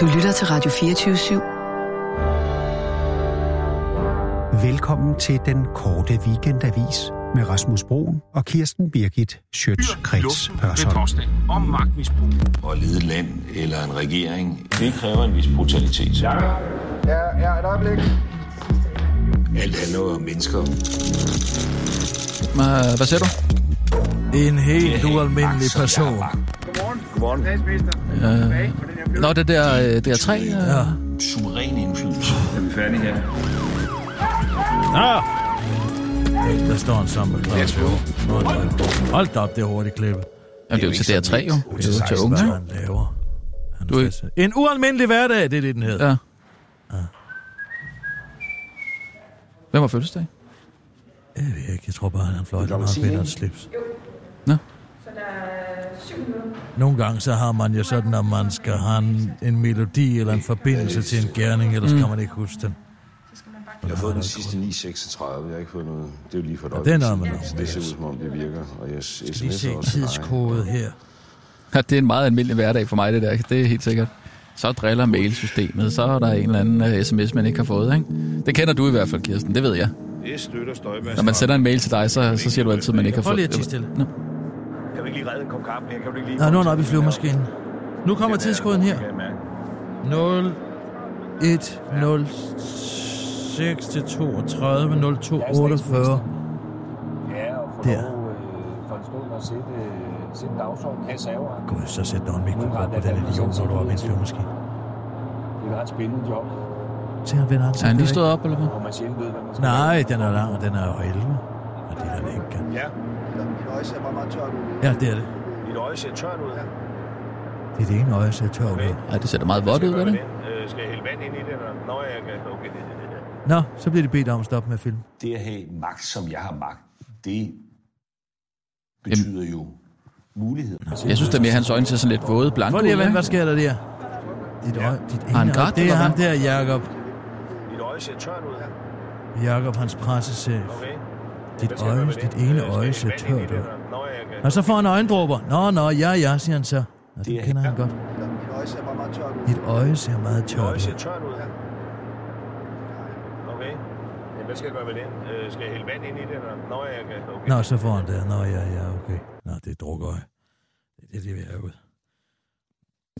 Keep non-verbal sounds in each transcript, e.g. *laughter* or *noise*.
Du lytter til Radio 24 /7. Velkommen til den korte weekendavis med Rasmus Broen og Kirsten Birgit Schøtz-Krets Hørsholm. om magtmisbrug. At lede land eller en regering, det kræver en vis brutalitet. Ja, ja, et øjeblik. Alt handler om mennesker. Hvad, hvad siger du? En helt ualmindelig person. Godmorgen. Øh, nå, det der, øh, det er tre. Øh. Ja. Suveræn indflydelse. Er vi færdige her? Ah! Der, der står en sammen med Claus. Hold da op. Det er hurtigt klippet. Jamen, det er jo til DR3, jo. Det er jo til unge, Hvad ikke? han laver. Han Du er- fast- En ualmindelig hverdag, det er det, den hedder. Ja. Hvem har fødselsdag? Jeg ved ikke, jeg tror bare, han fløjter, når han binder et slips. Nå. Nogle gange så har man jo sådan, at man skal have en, en melodi eller en forbindelse til en gerning, ellers Mm. kan man ikke huske den. Jeg har fået den sidste 936. Jeg har ikke fået noget. Det er jo lige for et Ja, det er så Det ser ud som om, det virker. Og jeg Skal lige se dig. tidskode her. Ja, det er en meget almindelig hverdag for mig, det der. Det er helt sikkert. Så driller mailsystemet, så er der en eller anden uh, sms, man ikke har fået, ikke? Det kender du i hvert fald, Kirsten, det ved jeg. Det støtter Støjberg. Når man sender en mail til dig, så, så siger du altid, at man ikke har Prøv fået... lige at stille. Ikke lige redde en kop kaffe her? Kan du ikke lige... Nå, nu er han oppe i flyvemaskinen. Nu kommer tidskoden her. 0, 1, 0, 6 til 32, 02, 48. Ja, og Der. øh, for stund at sætte, øh, sætte dagsorden. Kan server. Gud, så sæt dig en mikrofon på den idiot, når du er oppe i en flyvemaskine. Det er et ret spændende job, Se, han vender Er han lige stået op, eller hvad? Nej, den er lang, og den er jo 11. Og det er den ikke. Ja, Mit øje ser meget tørt ud. Ja, det er det. dit øje ser tørt ud. Det er det ene øje, ser tørt ud. Ej, det ser da meget vådt ud, det? Øh, Skal jeg hælde vand ind i det? Eller? Nå, jeg kan... Okay. Nå, så bliver de bedt om at stoppe med at filme. Det at have magt, som jeg har magt, det betyder jo mulighed. Jeg synes, det er mere, hans øjne ser sådan lidt våde, blanke Prøv ud, lige at vente, hvad sker der der? Dit øje, dit ene øje, grædt, det er ham der, Jakob. Dit øje ser tørt ud. Jakob, hans pressechef. Okay. Dit øje, dit ene øje ser tørt ud. Og så får han øjendråber. Nå, nå, ja, ja, siger han så. Og det er- kender han godt. Mit øje ser meget tørt ud. Dit øje ser meget Dit tørt ud. tørt ud. Okay. Hvad skal jeg gøre med den? Øh, skal jeg hælde vand ind i det? Eller? Nå, jeg kan... Okay. Nå, så får han det. Nå, ja, ja, okay. Nå, det er drukøje. Det er det, det vil have ud.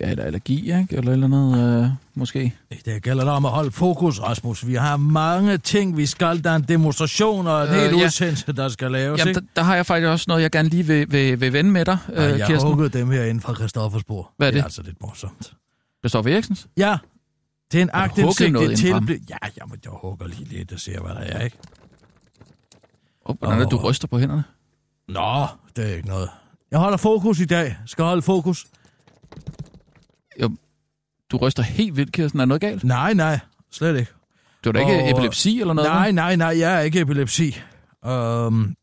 Ja, eller allergi, ikke? Eller eller andet, øh, måske. Det gælder om at holde fokus, Rasmus. Vi har mange ting, vi skal. Der er en demonstration og en Øh, helt ja. udsendelse, der skal laves. Jamen, ikke? der, der har jeg faktisk også noget, jeg gerne lige vil, vil, vil vende med dig, øh, jeg har Kirsten. hugget dem her inden fra Christoffersborg. Hvad er det? Det er altså lidt morsomt. Christoffer Eriksens? Ja, det er en Har du hugget agtindsigt, noget det indenfra? tilblik. Ja, jeg, må, jeg hugger lige lidt og ser, hvad der er, ikke? Oh, hvordan er det, du ryster på hænderne? Nå, det er ikke noget. Jeg holder fokus i dag. Skal holde fokus. Du ryster helt vildt, Kirsten. Er noget galt? Nej, nej, slet ikke. Du er da ikke Åh. epilepsi eller noget? Nej, nej, nej, jeg er ikke epilepsi. Um,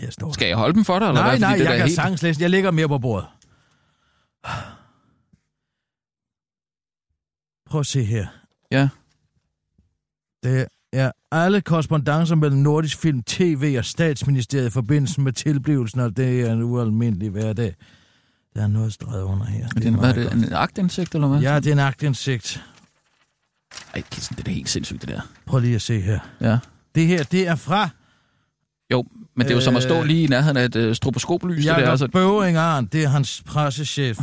jeg står Skal jeg holde dem for dig? Eller Nej, hvad? Nej, det jeg kan helt... sagtens læse. Jeg ligger mere på bordet. Prøv at se her. Ja. Det er alle korrespondencer mellem Nordisk Film, TV og Statsministeriet i forbindelse med tilblivelsen, og det er en ualmindelig hverdag. Der er noget streget under her. Er det, en, hvad er det? En agtindsigt, eller hvad? Ja, det er en agtindsigt. Ej, Kirsten, det er da helt sindssygt, det der. Prøv lige at se her. Ja. Det her, det er fra Jo, men det er jo som at stå Øh, lige i nærheden af et uh, stroboskoplys. det der, Jakob altså. Bøving Arndt, det er hans pressechef.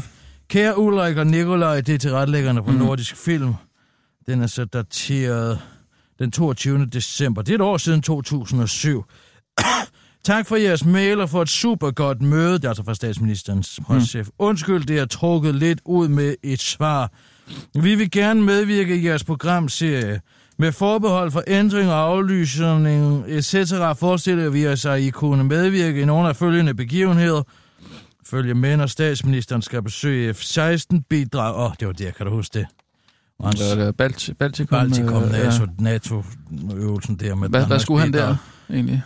Kære Ulrik og Nikolaj, det er tilrettelæggerne på mm. Nordisk Film. Den er så dateret den 22. december. Det er et år siden 2007. tak for jeres mail og for et super godt møde. Det er altså fra statsministerens pressechef. Undskyld, det er trukket lidt ud med et svar. Vi vil gerne medvirke i jeres programserie. Med forbehold for ændring og aflysning etc. forestiller vi os, at I kunne medvirke i nogle af følgende begivenheder. Følge med, når statsministeren skal besøge F-16-bidrag. Åh, oh, det var det, kan du huske det? Hans det er Balt- Baltikum. Baltikum, øh, NATO, ja. NATO-øvelsen der med Hvad, hvad skulle han der, egentlig?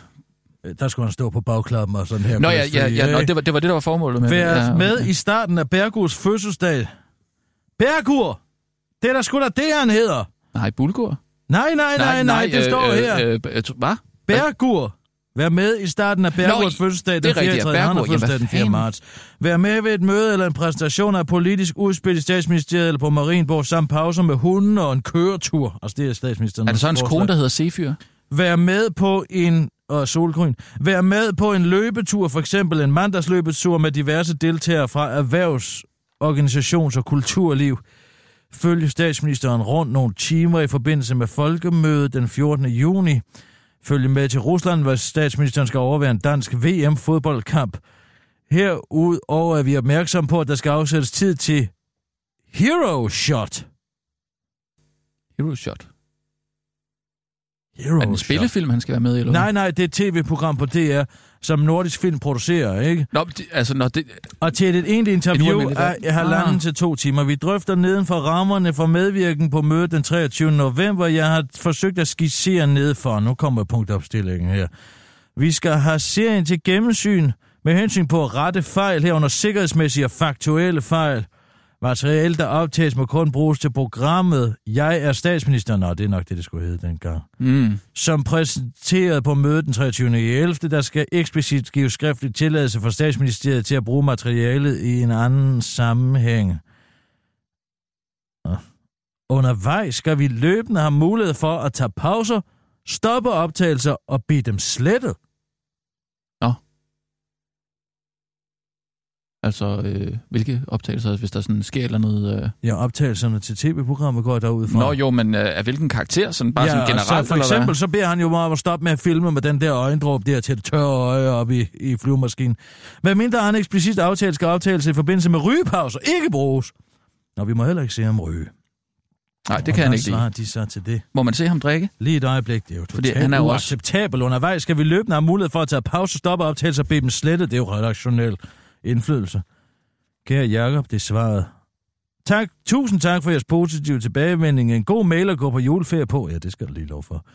Der skulle han stå på bagklappen og sådan her. Nå ja, det ja, ja nå, det, var, det var det, der var formålet med det. Vær ja, med okay. i starten af Bergurs fødselsdag. Bergur! Det er da sgu da det, han hedder. Nej, Bulgur? Nej, nej, nej, nej, det står øh, her. Øh, øh, hvad? Bergur. Vær med i starten af Bergårds Nå, fødselsdag det den er 4. rigtigt, ja. 3. Han har Bergård, fødselsdag den 4. fanden. marts. Vær med ved et møde eller en præsentation af politisk udspil i statsministeriet eller på Marienborg samt pauser med hunden og en køretur. Altså det er statsministeren. Er det så hans kone, der hedder Sefyr? Vær med på en og solgrøn. Vær med på en løbetur, for eksempel en mandagsløbetur med diverse deltagere fra erhvervs, organisations- og kulturliv. Følg statsministeren rundt nogle timer i forbindelse med folkemødet den 14. juni. Følg med til Rusland, hvor statsministeren skal overvære en dansk VM-fodboldkamp. Herudover er vi opmærksom på, at der skal afsættes tid til Hero Shot. Hero Shot. Hero Er det en spillefilm, han skal være med i? Eller? Nej, nej, det er et tv-program på DR, som Nordisk Film producerer, ikke? Nå, det, altså, når det, Og til et egentligt interview af valg. halvanden Ah. til to timer. Vi drøfter neden for rammerne for medvirken på mødet den 23. november. Jeg har forsøgt at skitsere nedfor. Nu kommer punktopstillingen her. Vi skal have serien til gennemsyn med hensyn på rette fejl herunder sikkerhedsmæssige og faktuelle fejl. Materiale, der optages, må kun bruges til programmet Jeg er statsminister. Nå, det er nok det, det skulle hedde dengang mm, som præsenteret på mødet den 23. 11. Der skal eksplicit give skriftlig tilladelse for statsministeriet til at bruge materialet i en anden sammenhæng. Undervejs skal vi løbende have mulighed for at tage pauser, stoppe optagelser og bede dem slettet. Altså, øh, hvilke optagelser, hvis der sådan sker eller noget... Øh... Ja, optagelserne til tv-programmet går derud fra. Nå jo, men øh, af hvilken karakter? Sådan bare ja, sådan generelt, så for eksempel, så beder han jo mig om at stoppe med at filme med den der øjendråb der til det tørre øje op i, i flyvemaskinen. Hvad mindre han eksplicit aftale skal optagelse i forbindelse med rygepauser ikke bruges. Nå, vi må heller ikke se ham ryge. Nej, det kan han ikke lide. de så til det? Må man se ham drikke? Lige et øjeblik, det er jo Fordi han er jo også- uacceptabel. Undervejs skal vi løbende have mulighed for at tage pause, stoppe optagelser og bede dem slettet. Det er jo redaktionel indflydelse. Kære Jakob, det svaret. Tak, tusind tak for jeres positive tilbagevending. En god mail at gå på juleferie på. Ja, det skal du lige lov for.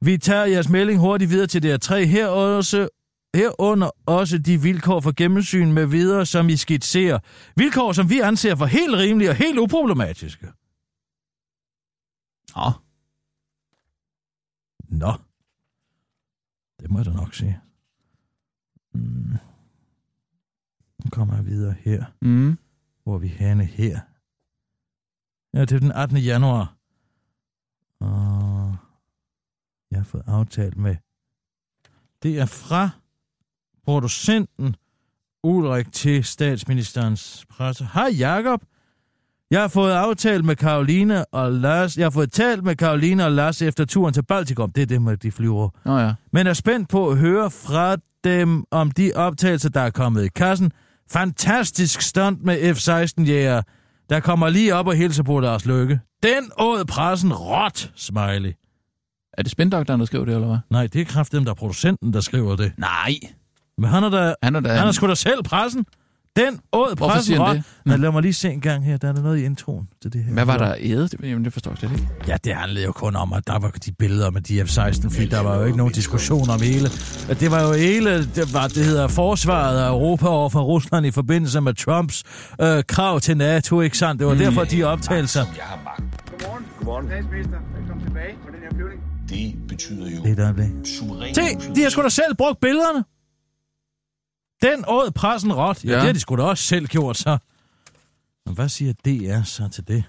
Vi tager jeres melding hurtigt videre til DR3. Her også, herunder også de vilkår for gennemsyn med videre, som I skitserer. Vilkår, som vi anser for helt rimelige og helt uproblematiske. Nå, Nå. Det må jeg da nok sige. Mm. Nu kommer jeg videre her. mm. Hvor er vi henne her? Ja, det er den 18. januar. Og jeg har fået aftalt med... Det er fra producenten Ulrik til statsministerens presse. Hej Jakob. Jeg har fået aftalt med Karoline og Lars. Jeg har fået talt med Karoline og Lars efter turen til Baltikum. Det er det med de flyver. Nå ja. Men er spændt på at høre fra dem om de optagelser, der er kommet i kassen. Fantastisk stunt med F-16-jæger, der kommer lige op og hilser på deres lykke. Den åd pressen råt, smiley. Er det spindoktoren, der skriver det, eller hvad? Nej, det er kraften, der er producenten, der skriver det. Nej. Men han er da, Han er da... han er sgu da selv pressen. Den åd Hvorfor pressen siger han det? Men lad mig lige se en gang her. Der er der noget i introen til det her. Hvad var der ædet? Jamen, det forstår jeg slet ikke. Ja, det handlede jo kun om, at der var de billeder med de F-16-fly. Der var jo ikke nogen diskussion om hele. Det var jo hele, det, var, det hedder forsvaret af Europa over for Rusland i forbindelse med Trumps øh, krav til NATO, ikke sandt? Det var derfor, de optagelser. Jeg har magt. Godmorgen. Godmorgen. Statsminister, velkommen tilbage på den her flyvning. Det betyder jo Det er der, det. suveræn Se, de har sgu da selv brugt billederne. Den åd pressen råt. Ja, Ja. det har de sgu da også selv gjort, så. Men hvad siger DR så til det?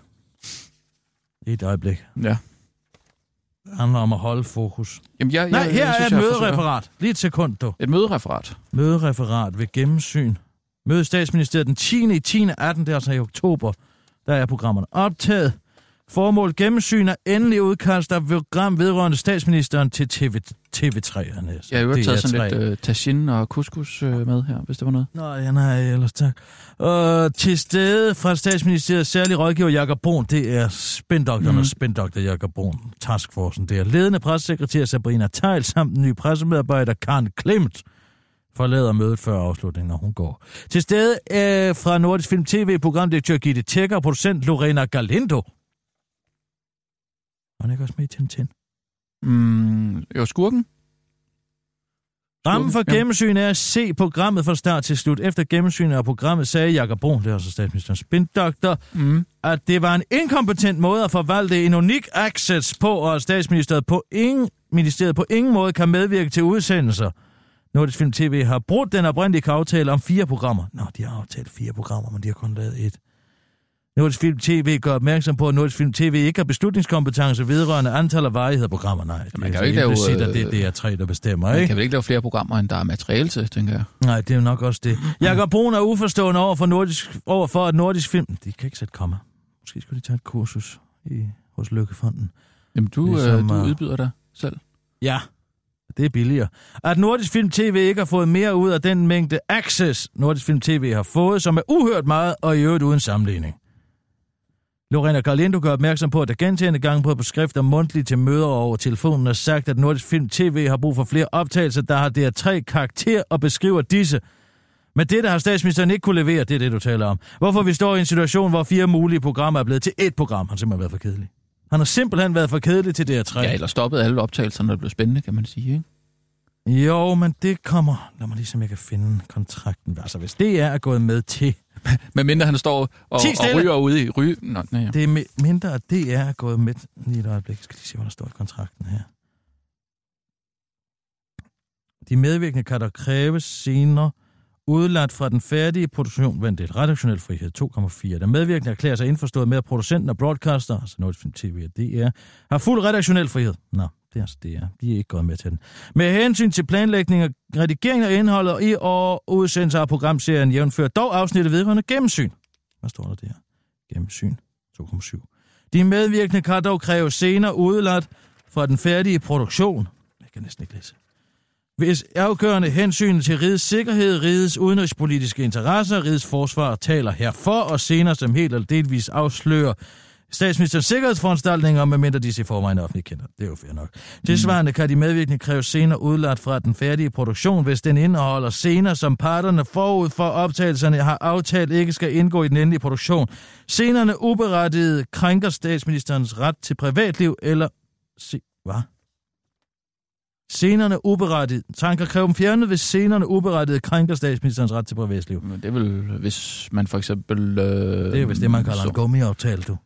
Et øjeblik. Ja. Det handler om at holde fokus. Jamen, jeg, Nej, jeg, her jeg, er synes, et jeg forsøger- mødereferat. Lige et sekund, du. Et mødereferat. Mødereferat ved gennemsyn. Møde statsministeriet den 10. i 10. 18. Det er altså i oktober. Der er programmerne optaget. Formål gennemsyn er endelig udkast af program vedrørende statsministeren til TV, TV3. -erne. Jeg har jo taget sådan DR3. lidt øh, tagine og couscous øh, med her, hvis det var noget. Nå, ja, nej, ellers tak. Og til stede fra statsministeriets særlige rådgiver Jakob Brun, det er spindoktoren mm. Og spindoktor Jakob Brun, taskforcen der. Ledende pressekretær Sabrina Tejl samt den nye pressemedarbejder Karen Klemt forlader mødet før afslutningen, når hun går. Til stede øh, fra Nordisk Film TV, programdirektør Gitte Tjekker og producent Lorena Galindo. Var hun ikke også med i Tintin? Mm, jo, skurken. Rammen for gennemsyn er at se programmet fra start til slut. Efter gennemsynet af programmet sagde Jakob Brun, det er altså statsministerens spindoktor, Mm. at det var en inkompetent måde at forvalte en unik access på, og at statsministeriet på ingen, ministeriet på ingen måde kan medvirke til udsendelser. Nordisk Film TV har brudt den oprindelige aftale om fire programmer. Nå, de har aftalt fire programmer, men de har kun lavet et. Nordisk Film TV gør opmærksom på, at Nordisk Film TV ikke har beslutningskompetence vedrørende antal og varighed af programmer. Nej, det man kan jo ikke lave, at det, øh, det er tre, der bestemmer, Man ikke? kan vel ikke lave flere programmer, end der er materiale til, tænker jeg. Nej, det er jo nok også det. Jakob Brun er uforstående over for, nordisk, over for at nordisk film... De kan ikke sætte komma. Måske skulle de tage et kursus i, hos Lykkefonden. Jamen, du, Ligesom, ligesom, øh, du øh, udbyder dig selv. Ja, det er billigere. At Nordisk Film TV ikke har fået mere ud af den mængde access, Nordisk Film TV har fået, som er uhørt meget og i øvrigt uden sammenligning. Lorena Garlindo gør opmærksom på, at der gentagende gange på skrift og mundtligt til møder og over telefonen er sagt, at Nordisk Film TV har brug for flere optagelser, der har der tre karakter og beskriver disse. Men det, der har statsministeren ikke kunne levere, det er det, du taler om. Hvorfor vi står i en situation, hvor fire mulige programmer er blevet til ét program, har simpelthen været for kedelig. Han har simpelthen været for kedelig til DR3. Ja, eller stoppet alle optagelserne, når det blev spændende, kan man sige, ikke? Jo, men det kommer... Lad mig lige se, om jeg kan finde kontrakten. Altså, hvis det er gået med til... *laughs* Men mindre han står og, og ryger ude i ry... Nå, nej, ja. Det er mi- mindre, at det er gået med... Lige et øjeblik. Skal lige se, hvor der står i kontrakten her. De medvirkende kan der kræves senere udladt fra den færdige produktion, vent det, redaktionel frihed 2,4. Der medvirkende erklærer sig indforstået med, at producenten og broadcaster, altså Nordisk Film TV og DR, har fuld redaktionel frihed. Nå, det er altså DR. De er ikke gået med til den. Med hensyn til planlægning og redigering af indholdet i og udsendelse af programserien jævnfører dog afsnittet vedrørende gennemsyn. Hvad står der der? Gennemsyn 2,7. De medvirkende kan dog kræve senere udladt fra den færdige produktion. Jeg kan næsten ikke læse. Hvis afgørende hensyn til rigets sikkerhed, rigets udenrigspolitiske interesser, rigets forsvar taler herfor, og senere som helt eller delvis afslører statsministerens sikkerhedsforanstaltninger, medmindre disse i forvejen offentligt kendte. Det er jo fair nok. Tilsvarende kan de medvirkende kræve senere udladt fra den færdige produktion, hvis den indeholder scener, som parterne forud for optagelserne har aftalt ikke skal indgå i den endelige produktion. Scenerne uberettiget krænker statsministerens ret til privatliv eller... Se, hvad? Scenerne uberettiget. Tanker kræve dem fjernet, hvis scenerne uberettiget krænker statsministerens ret til privatliv. Men det er vel, hvis man for eksempel... Øh, Det er vist det, man kalder så- en gummiaftale, du.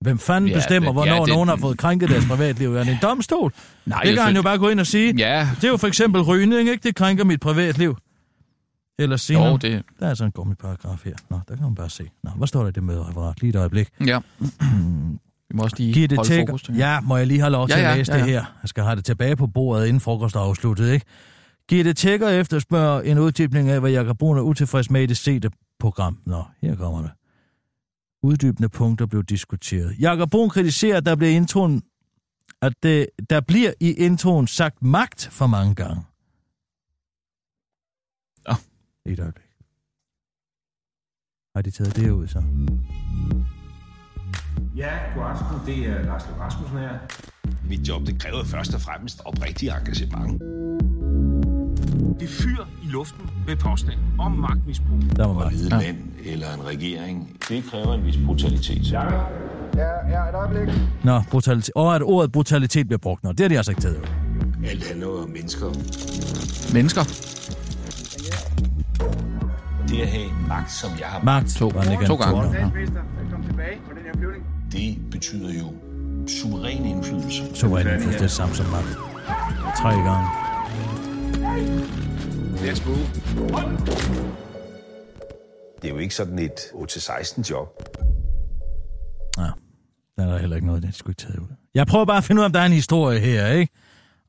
Hvem fanden Ja, bestemmer, det- hvornår ja, det- nogen har fået krænket deres privatliv? Er det en domstol? Nej, Det kan han jo bare gå ind og sige. Ja, Det er jo for eksempel rygning, ikke? Det krænker mit privatliv. Eller senere. jo, det... Der er altså en gummiparagraf her. Nå, der kan man bare se. Nå, hvad står der i det mødereferat? Lige et øjeblik. Ja. *clears throat* Vi må også lige Giv det holde til. fokus. Ja, må jeg lige have lov til Ja, at ja, læse ja, det ja. her? Jeg skal have det tilbage på bordet, inden frokost er afsluttet, ikke? Gitte Tækker efterspørger en uddybning af, hvad Jakob Brun er utilfreds med i det sete program. Nå, her kommer det. Uddybende punkter blev diskuteret. Jakob Brun kritiserer, at der bliver introen, at det, der bliver i introen sagt magt for mange gange. Nå. Et øjeblik. Har de taget det ud så? Ja, god aften. Det er Lars Rasmussen her. Mit job, det kræver først og fremmest oprigtig engagement. Det fyr i luften med påstand om magtmisbrug. Der var lede et land eller en regering, det kræver en vis brutalitet. Ja, ja, et øjeblik. Nå, brutalitet. Og at ordet brutalitet bliver brugt. Nå, det har de altså ikke taget. Alt handler om mennesker. Mennesker. Det at have magt, som jeg har Magt. To. To an- gange. Det betyder jo suveræn indflydelse. Suveræn indflydelse, det er det samme som magt. Tre gange. Let's move. Det er jo ikke sådan et 8-16 job. Ja, der er der heller ikke noget, det sgu ikke taget ud. Jeg prøver bare at finde ud af, om der er en historie her, ikke?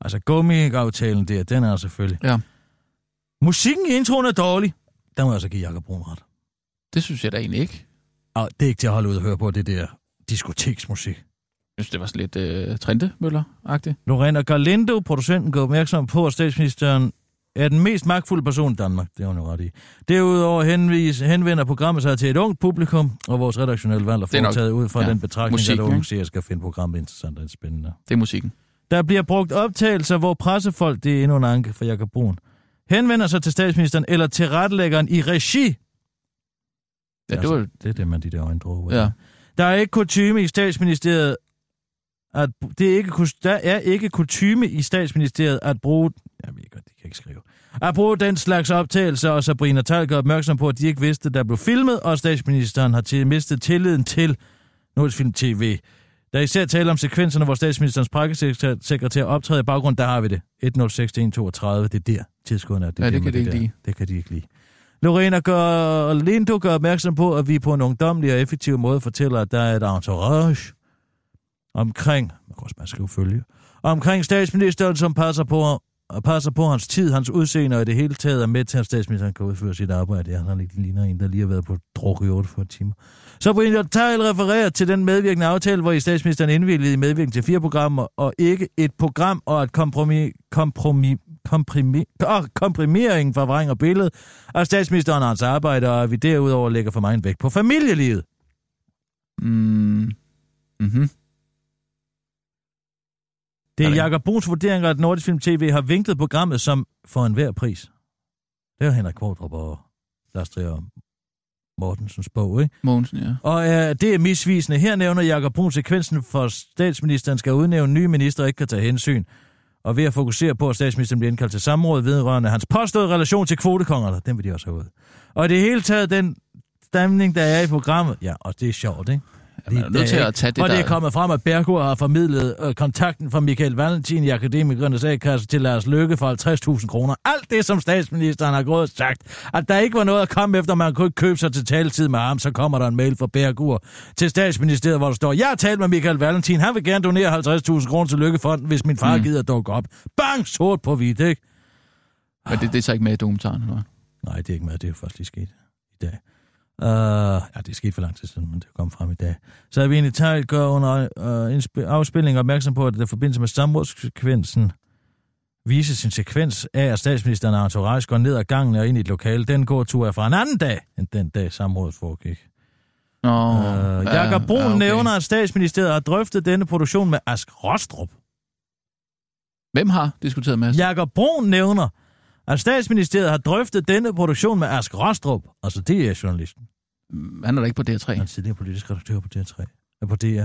Altså, gummi-aftalen der, den er selvfølgelig. Ja. Musikken i introen er dårlig. Der må jeg altså give Jakob Brun ret. Det synes jeg da egentlig ikke. Og det er ikke til at holde ud og høre på, det der diskoteksmusik. Jeg synes, det var sådan lidt øh, Trente-møller-agtigt. Lorena Galindo, producenten, gør opmærksom på, at statsministeren er den mest magtfulde person i Danmark. Det er hun jo ret i. Derudover henvis, henvender programmet sig til et ungt publikum, og vores redaktionelle valg er foretaget ud fra ja, den betragtning, at unge seere skal finde programmet interessant og spændende. Det er musikken. Der bliver brugt optagelser, hvor pressefolk, det er endnu en anke for Jakob Brun, henvender sig til statsministeren eller til retlæggeren i regi. Ja, det var, Altså, det er det, man de der øjne droger. ja. Der er ikke kutyme i statsministeriet at det er ikke, der er ikke kutyme i statsministeriet at bruge... Jeg ved godt, ikke skrive. Bruge den slags optagelser, og Sabrina Tal gør opmærksom på, at de ikke vidste, der blev filmet, og statsministeren har til, mistet tilliden til Nordisk Film TV. Der er især tale om sekvenserne, hvor statsministerens pressesekretær optræder i baggrund. Der har vi det. 1.06.1.32. Det er der, tidskoden er. Det, Ja, det gemmer kan de ikke der. lide. Det kan de ikke lide. Lorena gør, Lindo gør opmærksom på, at vi på en ungdomlig og effektiv måde fortæller, at der er et entourage omkring, man kan også bare skrive følge, omkring statsministeren, som passer på, passer på hans tid, hans udseende og i det hele taget er med til, at statsministeren kan udføre sit arbejde. Ja, han ligner en, der lige har været på druk i 48 timer. Så Brian Teil refererer til den medvirkende aftale, hvor i statsministeren indvilligede i medvirkning til fire programmer, og ikke et program og et kompromis, kompromis, komprimi, oh, komprimering forvrænger billedet af statsministeren og hans arbejde, og at vi derudover lægger for meget vægt på familielivet. Mm. Mm-hmm. Det er. Jakob Bruns vurdering, at Nordisk Film TV har vinklet programmet som for enhver pris. Det er Henrik Kvartrup og Lars Trier Mortensens bog, ikke? Mogensen, ja. Og øh, det er misvisende. Her nævner Jakob Brun sekvensen for at statsministeren skal udnævne nye minister og ikke kan tage hensyn. Og ved at fokusere på, at statsministeren bliver indkaldt til samråd vedrørende hans påståede relation til kvotekongerne. Den vil de også have ud. Og i det hele taget den stemning, der er i programmet. Ja, og det er sjovt, ikke? Man er nødt til at tage det, og det er der- kommet frem, at Bergur har formidlet øh, kontakten fra Michael Valentin i Akademikernes A-kasse til Lars Løkke for 50.000 kroner. Alt det, som statsministeren har gået og sagt, at der ikke var noget at komme efter, man kunne ikke købe sig til taletid med ham, så kommer der en mail fra Bergur til statsministeriet, hvor der står, jeg har talt med Michael Valentin, han vil gerne donere 50.000 kroner til Lykkefonden, hvis min far mm. gider dukke op. Bang, sort på hvidt, ikke? Men det, det er så ikke med i dokumentaren, eller? Nej, det er ikke med, det er lige sket i dag. Uh, ja, det er sket for lang tid siden, men det kom frem i dag. Så er vi egentlig Tejl gør under uh, indspil- afspilning opmærksom på, at der i forbindelse med samrådssekvensen viser sin sekvens af, at statsministeren og entourage går ned ad gangen og ind i et lokale. Den går tur er fra en anden dag, end den dag samrådet foregik. Nå, Uh, ja, Jakob Brun okay. okay. nævner, at statsministeriet har drøftet denne produktion med Ask Rostrup. Hvem har diskuteret med os? Jakob Brun nævner, at statsministeriet har drøftet denne produktion med Ask Rostrup. Altså, det er journalisten. Han er da ikke på DR3. Han er tidligere politisk redaktør på DR3. Er på DR.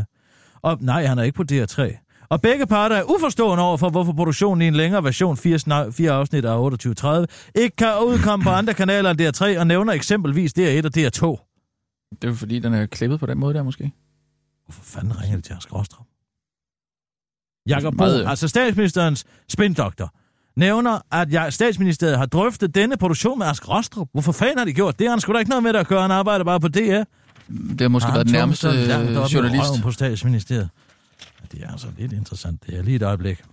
Og nej, han er ikke på DR3. Og begge parter er uforstående over for, hvorfor produktionen i en længere version, fire, sna- fire afsnit af 28.30, ikke kan udkomme på andre kanaler end DR3, og nævner eksempelvis DR1 og DR2. Det er jo fordi, den er klippet på den måde der, måske. Hvorfor fanden ringer de til Hans Gråstrup? Jakob Meget- Brun, altså statsministerens spindoktor, nævner, at jeg, statsministeriet har drøftet denne produktion med Ask Rostrup. Hvorfor fanden har de gjort det? Han skulle da ikke noget med det at gøre. Han arbejder bare på DR. Det har måske været den nærmeste øh, journalist. på statsministeriet. Ja, det er altså lidt interessant. Det er lige et øjeblik.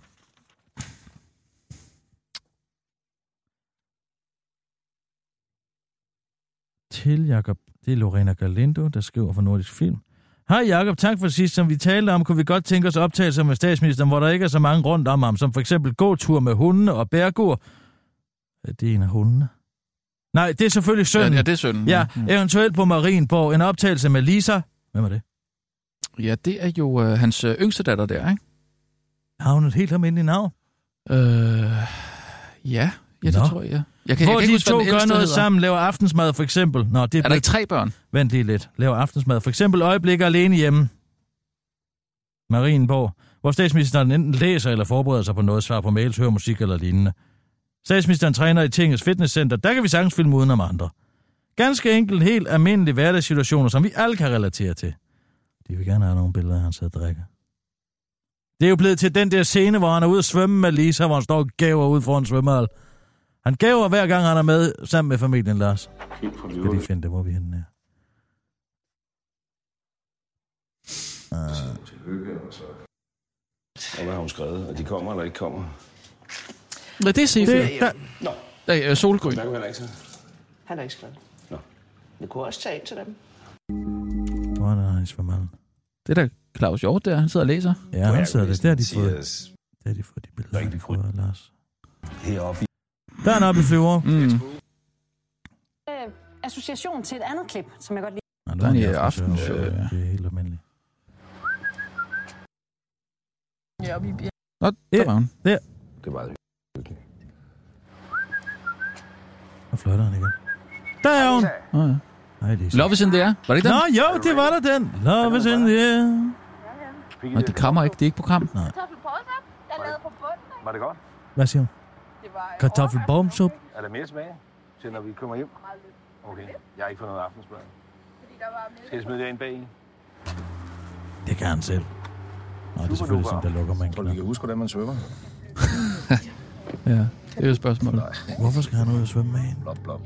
Til Jakob, det er Lorena Galindo, der skriver for Nordisk Film. Hej Jakob, tak for sidst. Som vi talte om, kunne vi godt tænke os optagelser med statsministeren, hvor der ikke er så mange rundt om ham, som for eksempel gåtur med hundene og bærgur. Ja, Det er en af hundene. Nej, det er selvfølgelig Ja, sønnen. ja, det er synden. Ja, eventuelt på Marienborg. En optagelse med Lisa. Hvem er det? ja, det er jo øh, hans øh, yngste datter der, ikke? Har hun et helt almindeligt navn? Øh, ja, ja det Nå. tror jeg. Jeg kan, Hvor jeg kan de ikke huske, to gør noget hedder. sammen, laver aftensmad for eksempel. Nå, det Er der ikke tre børn? Vent lige lidt. Laver aftensmad. For eksempel øjeblik alene hjemme. Marienborg. Hvor statsministeren enten læser eller forbereder sig på noget, svar på mails, hører musik eller lignende. Statsministeren træner i Tingets Fitnesscenter. Der kan vi sagtens filme uden om andre. Ganske enkelt helt almindelige hverdagssituationer, som vi alle kan relatere til. De vil gerne have nogle billeder, af han sidder og drikker. Det er jo blevet til den der scene, hvor han er ude at svømme med Lisa, hvor han står og gaver ud foran svømmehal. Han gaver hver gang, han er med sammen med familien, Lars. Helt fra Skal de finde det, hvor vi er henne her? til hygge, og så... Og hvad har hun skrevet? At de kommer eller ikke kommer? Nej, det er Sefe. Det, der, Nå, Det er solgrøn. der kunne heller ikke så. Han har ikke skrevet. Nå. Du kunne også tage ind til dem. hvor er der svømmehallen? Det er da Claus Hjort der, han sidder og læser. Ja, han sidder der. Der har de fået, der har de fået de billeder, de fået af Lars. Heroppe Der er han oppe i flyver. Mm. Øh, association til et andet klip, som jeg godt lide. Nej, Der er han i aften, ja. Det er helt almindeligt. Ja, vi bliver... Nå, der var hun. Det var det. Og fløjter han igen. Der er hun! Nå, ja. Nej, det er Love is in the air. Var det ikke den? Nå, jo, det var der den. Love is in the air. Nå, de krammer ikke. Det er ikke på bunden. Var det godt? Hvad siger hun? Kartoffelbomsup. Er der mere tilbage til, når vi kommer hjem? Okay, jeg har ikke fået noget aftensmad. Skal jeg smide det ind bag i? Det kan han selv. Nej, det er selvfølgelig sådan, der lukker man Tror du, vi kan huske, hvordan man svømmer? *laughs* Ja, det er jo spørgsmålet. Hvorfor skal han ud og svømme med hende? Blop, blop.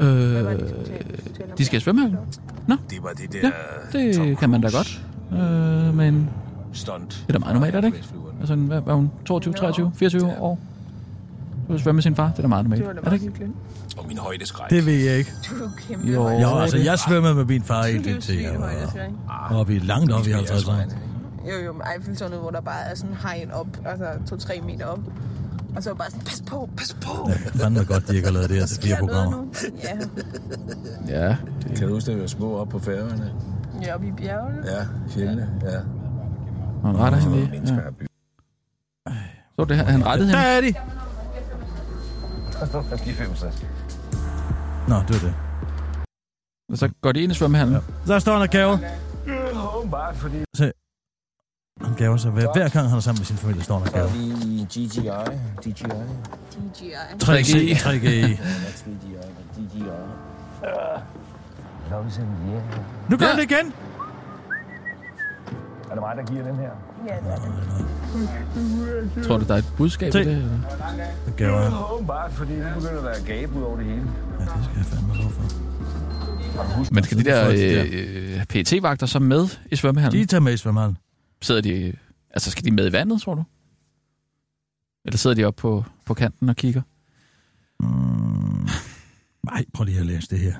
Øh, de skal svømme Nå, Det var det der... ja, det kan man da godt. Øh, men Stunt. det er da meget normalt, er det ikke? Altså, hvad var hun? 22, 23, 24 år? Du vil svømme med sin far. Det er da meget normalt. Er det ikke? Og min højdeskræk. Det ved jeg ikke. Jo, Jo, altså, det- jeg svømmede med min far i det til jeg var oppe i langt op i 50 år. Jo, jo, med Eiffeltårnet, hvor der bare er sådan hegn op, altså 2-3 meter op. Og så var bare sådan, pas på, pas på. Ja, fandme godt, de ikke har lavet det her til fire Sker noget programmer. Ja, Ja, Kan du huske, at vi var små op på færgerne? ja oppe i bjergene. Ja, fjellene. Ja. han retter hende lige. Ja. er. Så det her, han rettede Der hende. er de! De 65. Nå, det var det. Og så går de ind i svømmehallen. Ja. Der står han og gaver. Åbenbart, fordi... Se. Han gaver sig hver, hver gang, han er sammen med sin familie, står han og gaver. Vi i GGI. DGI. DJI. 3G, 3G. Ja, 3GI. DGI. Loves in the air. Nu gør Ja. det igen! Er det mig, der giver den her? Ja, det er det. Tror du, der er et budskab Se. i det? eller? Det gaver han. Åbenbart, fordi det begynder at være gab ud over det hele. Ja, det skal jeg fandme lov for. Men skal de der øh, PT-vagter så med i svømmehallen? De tager med i svømmehallen. Sidder de... Altså, skal de med i vandet, tror du? Eller sidder de oppe på, på kanten og kigger? Mm. Nej, prøv lige at læse det her.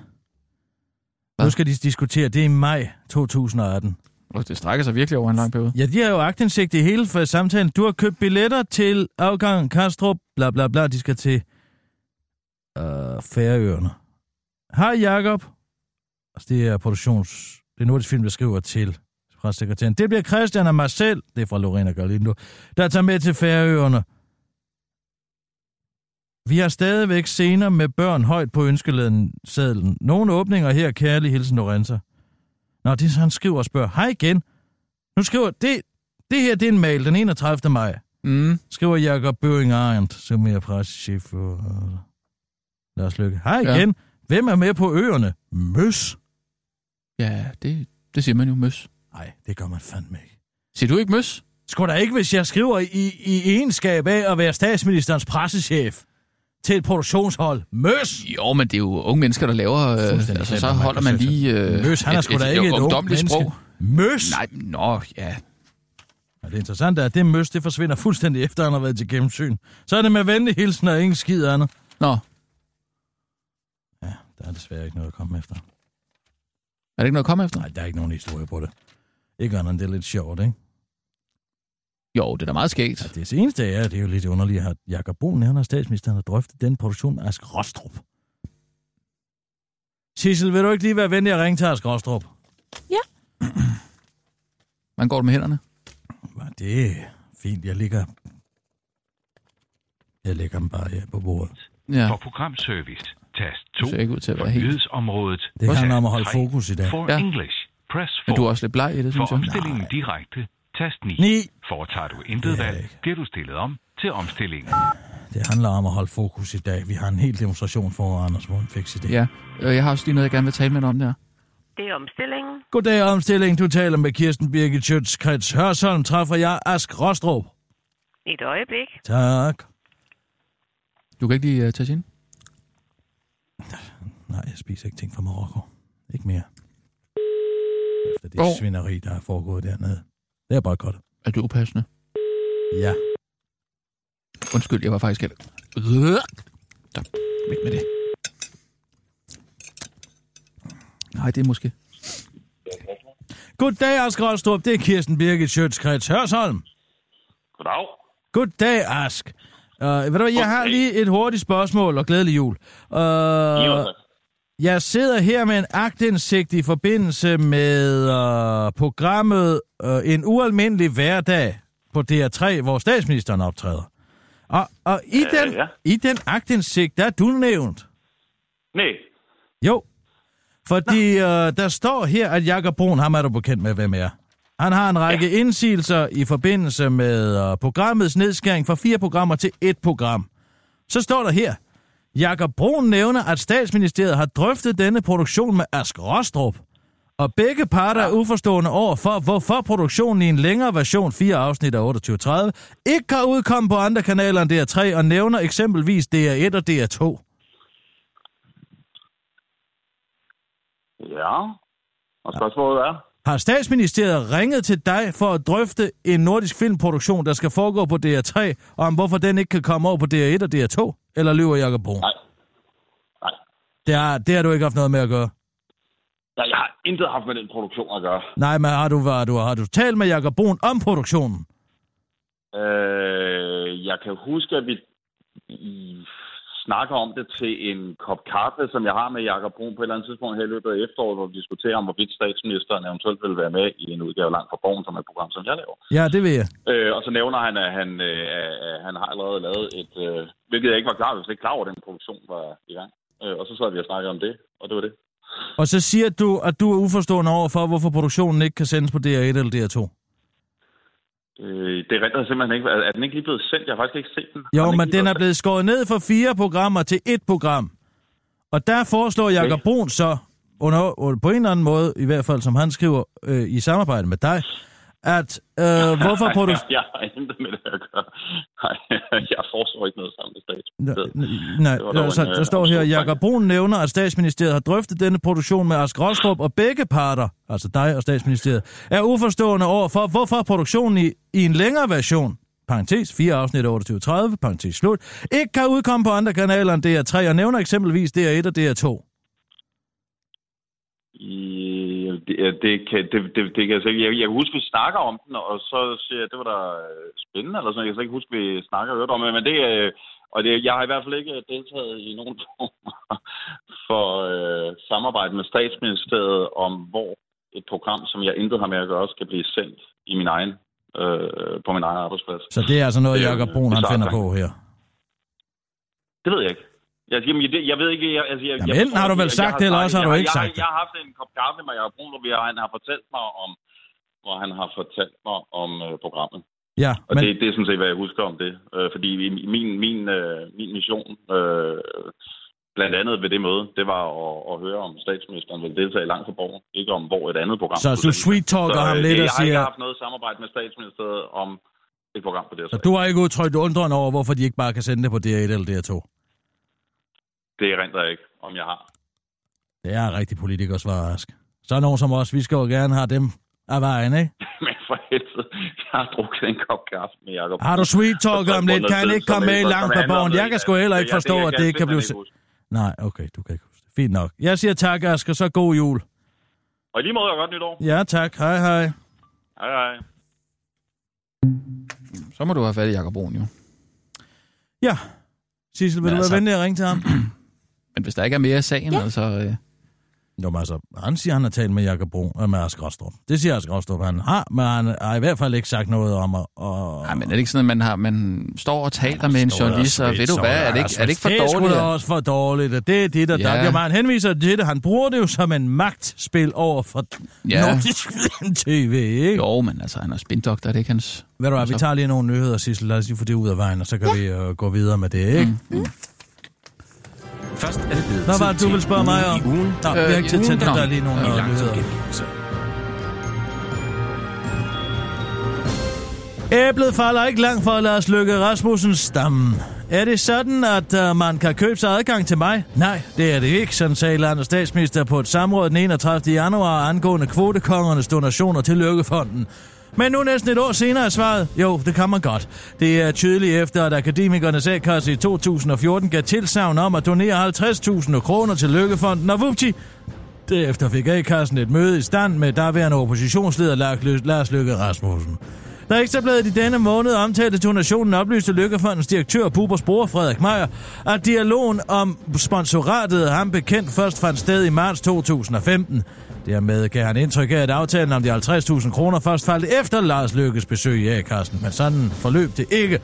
Hvad? Nu skal de diskutere, det er i maj 2018. Og det strækker sig virkelig over en lang periode. Ja, de har jo agtindsigt i hele for samtalen. Du har købt billetter til afgang Kastrup, bla bla bla, de skal til øh, Færøerne. Hej Jakob. Altså, det er produktions... Det er Nordisk Film, der skriver til pressekretæren. Det bliver Christian og mig selv, det er fra Lorena Galindo, der tager med til Færøerne. Vi har stadigvæk scener med børn højt på ønskelæden sadlen. Nogle åbninger her, kærlig hilsen Lorenza. Nå, det er så, han skriver og spørger. Hej igen. Nu skriver... Det, det her, det er en mail den 31. maj. Mm. Skriver Jakob Børing Arendt, som er pressechef for uh, Lars Lykke. Hej Ja. igen. Hvem er med på øerne? Møs? Ja, det, det siger man jo møs. Nej, det gør man fandme ikke. Siger du ikke møs? Skulle da ikke, hvis jeg skriver i, i egenskab af at være statsministerens pressechef til et produktionshold. Møs! Jo, men det er jo unge mennesker, der laver... Øh, altså, så holder man sætte lige... Øh, Møs, han er sgu da ikke et ungt ungdommeligt menneske. sprog. Møs! Nej, nå, ja. Ja, det interessante er, at det møs, det forsvinder fuldstændig efter, han har været til gennemsyn. Så er det med venlig hilsen og ingen skid andet. Nå, Ja, der er desværre ikke noget at komme efter. er det ikke noget at komme efter? Nej, der er ikke nogen historie på det. Ikke andet end det er lidt sjovt, ikke? Jo, det er da meget skægt. Ja, det eneste er, at det er jo lidt underligt, at Jakob Brun nævner, at statsministeren har drøftet den produktion med Ask Rostrup. Sissel, vil du ikke lige være venlig at ringe til Ask Rostrup? *clears throat* Hvordan går det med hænderne? Ja, det er fint. Jeg ligger... Jeg lægger dem bare her på bordet. Ja, For programservice, tast 2. det ser ikke ud til at For være helt... nyhedsområdet, Det handler om at holde fokus i dag. For Ja. English, press 4. Men du er også lidt bleg i det, For synes jeg. omstillingen direkte, tast 9. Ni. Foretager du intet Det valg, bliver du stillet om til omstillingen. Det handler om at holde fokus i dag. Vi har en hel demonstration for Anders, han fik sit Ja, øh, jeg har også lige noget, jeg gerne vil tale med dig om der. Det er omstillingen. Goddag, omstilling. Du taler med Kirsten Birgit Schøtz, Krets Hørsholm. Træffer jeg Ask Rostrup. Et øjeblik. Tak. Du kan ikke lige uh, tage sin? Nej, jeg spiser ikke ting fra Marokko. Ikke mere. Efter det oh. svineri, der er foregået dernede. Det er bare godt. Er det upassende? Ja. Undskyld, jeg var faktisk helt... Så, væk med det. Nej, det er måske... Goddag, Ask Rostrup. Det er Kirsten Birgit Schøtz, Krets Hørsholm. Goddag. Goddag, Ask. Uh, ved du hvad, jeg har lige et hurtigt spørgsmål, og glædelig jul. Uh, jeg sidder her med en agtindsigt i forbindelse med uh, programmet uh, En ualmindelig hverdag på DR3, hvor statsministeren optræder. Og, og i, Øh, den, ja. i den agtindsigt, der er du nævnt. Nej. Jo, fordi uh, der står her, at Jakob Brun, ham er du bekendt med, hvem er. Han har en række ja. indsigelser i forbindelse med uh, programmets nedskæring fra fire programmer til et program. Så står der her, Jakob Brun nævner, at statsministeriet har drøftet denne produktion med Ask Rostrup, Og begge parter er uforstående over for, hvorfor produktionen i en længere version, 4 afsnit af 28.30, ikke kan udkomme på andre kanaler end DR3, og nævner eksempelvis DR1 og DR2. Ja. Og spørgsmålet er? Har statsministeriet ringet til dig for at drøfte en nordisk filmproduktion, der skal foregå på DR3, og om hvorfor den ikke kan komme over på DR1 og DR2? Eller lyver Jacob Brun? Nej. Nej. Det har, det har du ikke haft noget med at gøre. Nej, jeg har intet haft med den produktion at gøre. Nej, men har du, har du, har du talt med Jacob Brun om produktionen? Øh, jeg kan huske, at vi i- snakker om det til en kop kaffe, som jeg har med Jakob Brun på et eller andet tidspunkt her i løbet af efteråret, hvor vi diskuterer om, hvorvidt statsministeren eventuelt vil være med i en udgave langt fra borgen, som er et program, som jeg laver. Ja, det ved jeg. Øh, og så nævner han, at han, øh, han har allerede lavet et, øh, hvilket jeg ikke var klar over, hvis ikke klar over, at den produktion var i gang. Øh, og så sad vi og snakkede om det, og det var det. Og så siger du, at du er uforstående over for, hvorfor produktionen ikke kan sendes på DR1 eller DR2. Øh, det renter simpelthen ikke. Er, den ikke lige blevet sendt? Jeg har faktisk ikke set den. Jo, ikke men den er blevet skåret ned fra fire programmer til et program. Og der foreslår Jacob Brun så, under, under, på en eller anden måde, i hvert fald som han skriver øh, i samarbejde med dig, at øh, hvorfor *laughs* Nej, produktionen... jeg har intet med det at gøre. Nej, *laughs* jeg foreslår ikke noget sammen med statsministeriet. Nej, dog altså, en, øh, der står her, Jakob Brun nævner, at statsministeriet har drøftet denne produktion med Ask Rostrup, og begge parter, altså dig og statsministeriet, er uforstående over for, hvorfor produktionen i, i en længere version, parentes 4 afsnit af 28.30, parentes slut, ikke kan udkomme på andre kanaler end DR3, og nævner eksempelvis DR1 og DR2. I, det, det, kan, det, det, det kan jeg, sige. jeg, jeg kan huske, vi snakker om den, og så siger jeg, det var da øh, spændende, eller sådan Jeg kan så ikke huske, at vi snakker og om det, men det, øh, og det, jeg har i hvert fald ikke deltaget i nogen *laughs* form for øh, samarbejde med statsministeriet om, hvor et program, som jeg intet har med at gøre, skal blive sendt i min egen, øh, på min egen arbejdsplads. Så det er altså noget, Det er jo Jakob en Brun han finder på her. Det ved jeg ikke. Jeg, jamen, jeg, jeg ved ikke... Jeg, altså, jeg, Jamen, jeg enten har du vel jeg- sagt jeg det, eller også har du ikke jeg, sagt jeg, Jeg har haft en kop kaffe med Jacob Brun, hvor han har fortalt mig om, hvor han har fortalt mig om øh, programmet. Ja, Og men det, det er sådan set, hvad jeg husker om det. Øh, fordi i- min, min, øh, min mission, øh, blandt andet ved det møde, det var at, at høre om statsministeren vil deltage langt for borgen. Ikke om, hvor et andet program Så du sweet-talker ham øh, lidt og Jeg har ikke siger- haft noget samarbejde med statsministeriet om et program på det. så du har ikke udtrykt undren over, hvorfor de ikke bare kan sende det på DR1 eller DR2. Det renter jeg ikke, om jeg har. Det er rigtig politikersvar, Ask. Så er nogen som os, vi skal jo gerne have dem af vejen, ikke? *laughs* Men for helvede, jeg har drukket en kop kaffe med Jacob. Har du sweet-talket om lidt? Kan ikke komme med i langt på borgen? Jeg kan sgu heller ikke forstå, at det ikke kan blive... Nej, okay, du kan ikke huske det. Fint nok. Jeg siger tak, Ask, og så god jul. Og i lige måde, og godt nytår. Ja, tak. Hej, hej. Hej, hej. Så må du have fat i Jacob Brun, jo. Ja. Sissel, vil Men du altså- være venlig at ringe til ham? *clears throat* Men hvis der ikke er mere i sagen, ja. altså... Øh, Jo, men altså, han siger, han har talt med Jakob Brun og med Ask Rostrup. Det siger Ask Rostrup, han har, men han har i hvert fald ikke sagt noget om at... Og... nej, men er det ikke sådan, at man, har, man står og taler med en journalist, og ved du så hvad, er det ikke, altså, er det ikke for Det er sgu dårligt? da at- også for dårligt, og det er det, der... Ja. Der, han henviser til det. Han bruger det jo som en magtspil over for Ja. Nordisk TV, ikke? Jo, men altså, han er spindoktor, det er ikke hans... Ved du hvad, vi Så- tager lige nogle nyheder, Sissel. Lad os lige få det ud af vejen, og så kan ja. vi uh, gå videre med det, ikke? Mm. Først er det blevet Nå, tid hvad du vil spørge mig om? i ugen. Nå, vi har ikke tid til det. Der er lige nogle i øh, nyheder. Æblet falder ikke langt fra Lars Løkke Rasmussens stamme. Er det sådan, at uh, man kan købe sig adgang til mig? Nej, det er det ikke, sådan sagde landets statsminister på et samråd den 31. januar angående kvotekongernes donationer til Lykkefonden. Men nu næsten et år senere er svaret, jo, det kan man godt. Det er tydeligt efter, at Akademikernes A-kasse i 2014 gav tilsavn om at donere 50.000 kroner til Lykkefonden, og vupti, Derefter fik A-kassen et møde i stand med daværende oppositionsleder Lars Lø- Lars Løkke Rasmussen. Der ekstrabladet i denne måned omtalte donationen oplyste Lykkefondens direktør Bubers bror Frederik Meier, at dialogen om sponsoratet ham bekendt først fandt sted i marts 2015. Dermed gav han indtryk af, at aftalen om de 50.000 kroner først faldt efter Lars Lykkes besøg i A-kassen, men sådan forløb det ikke.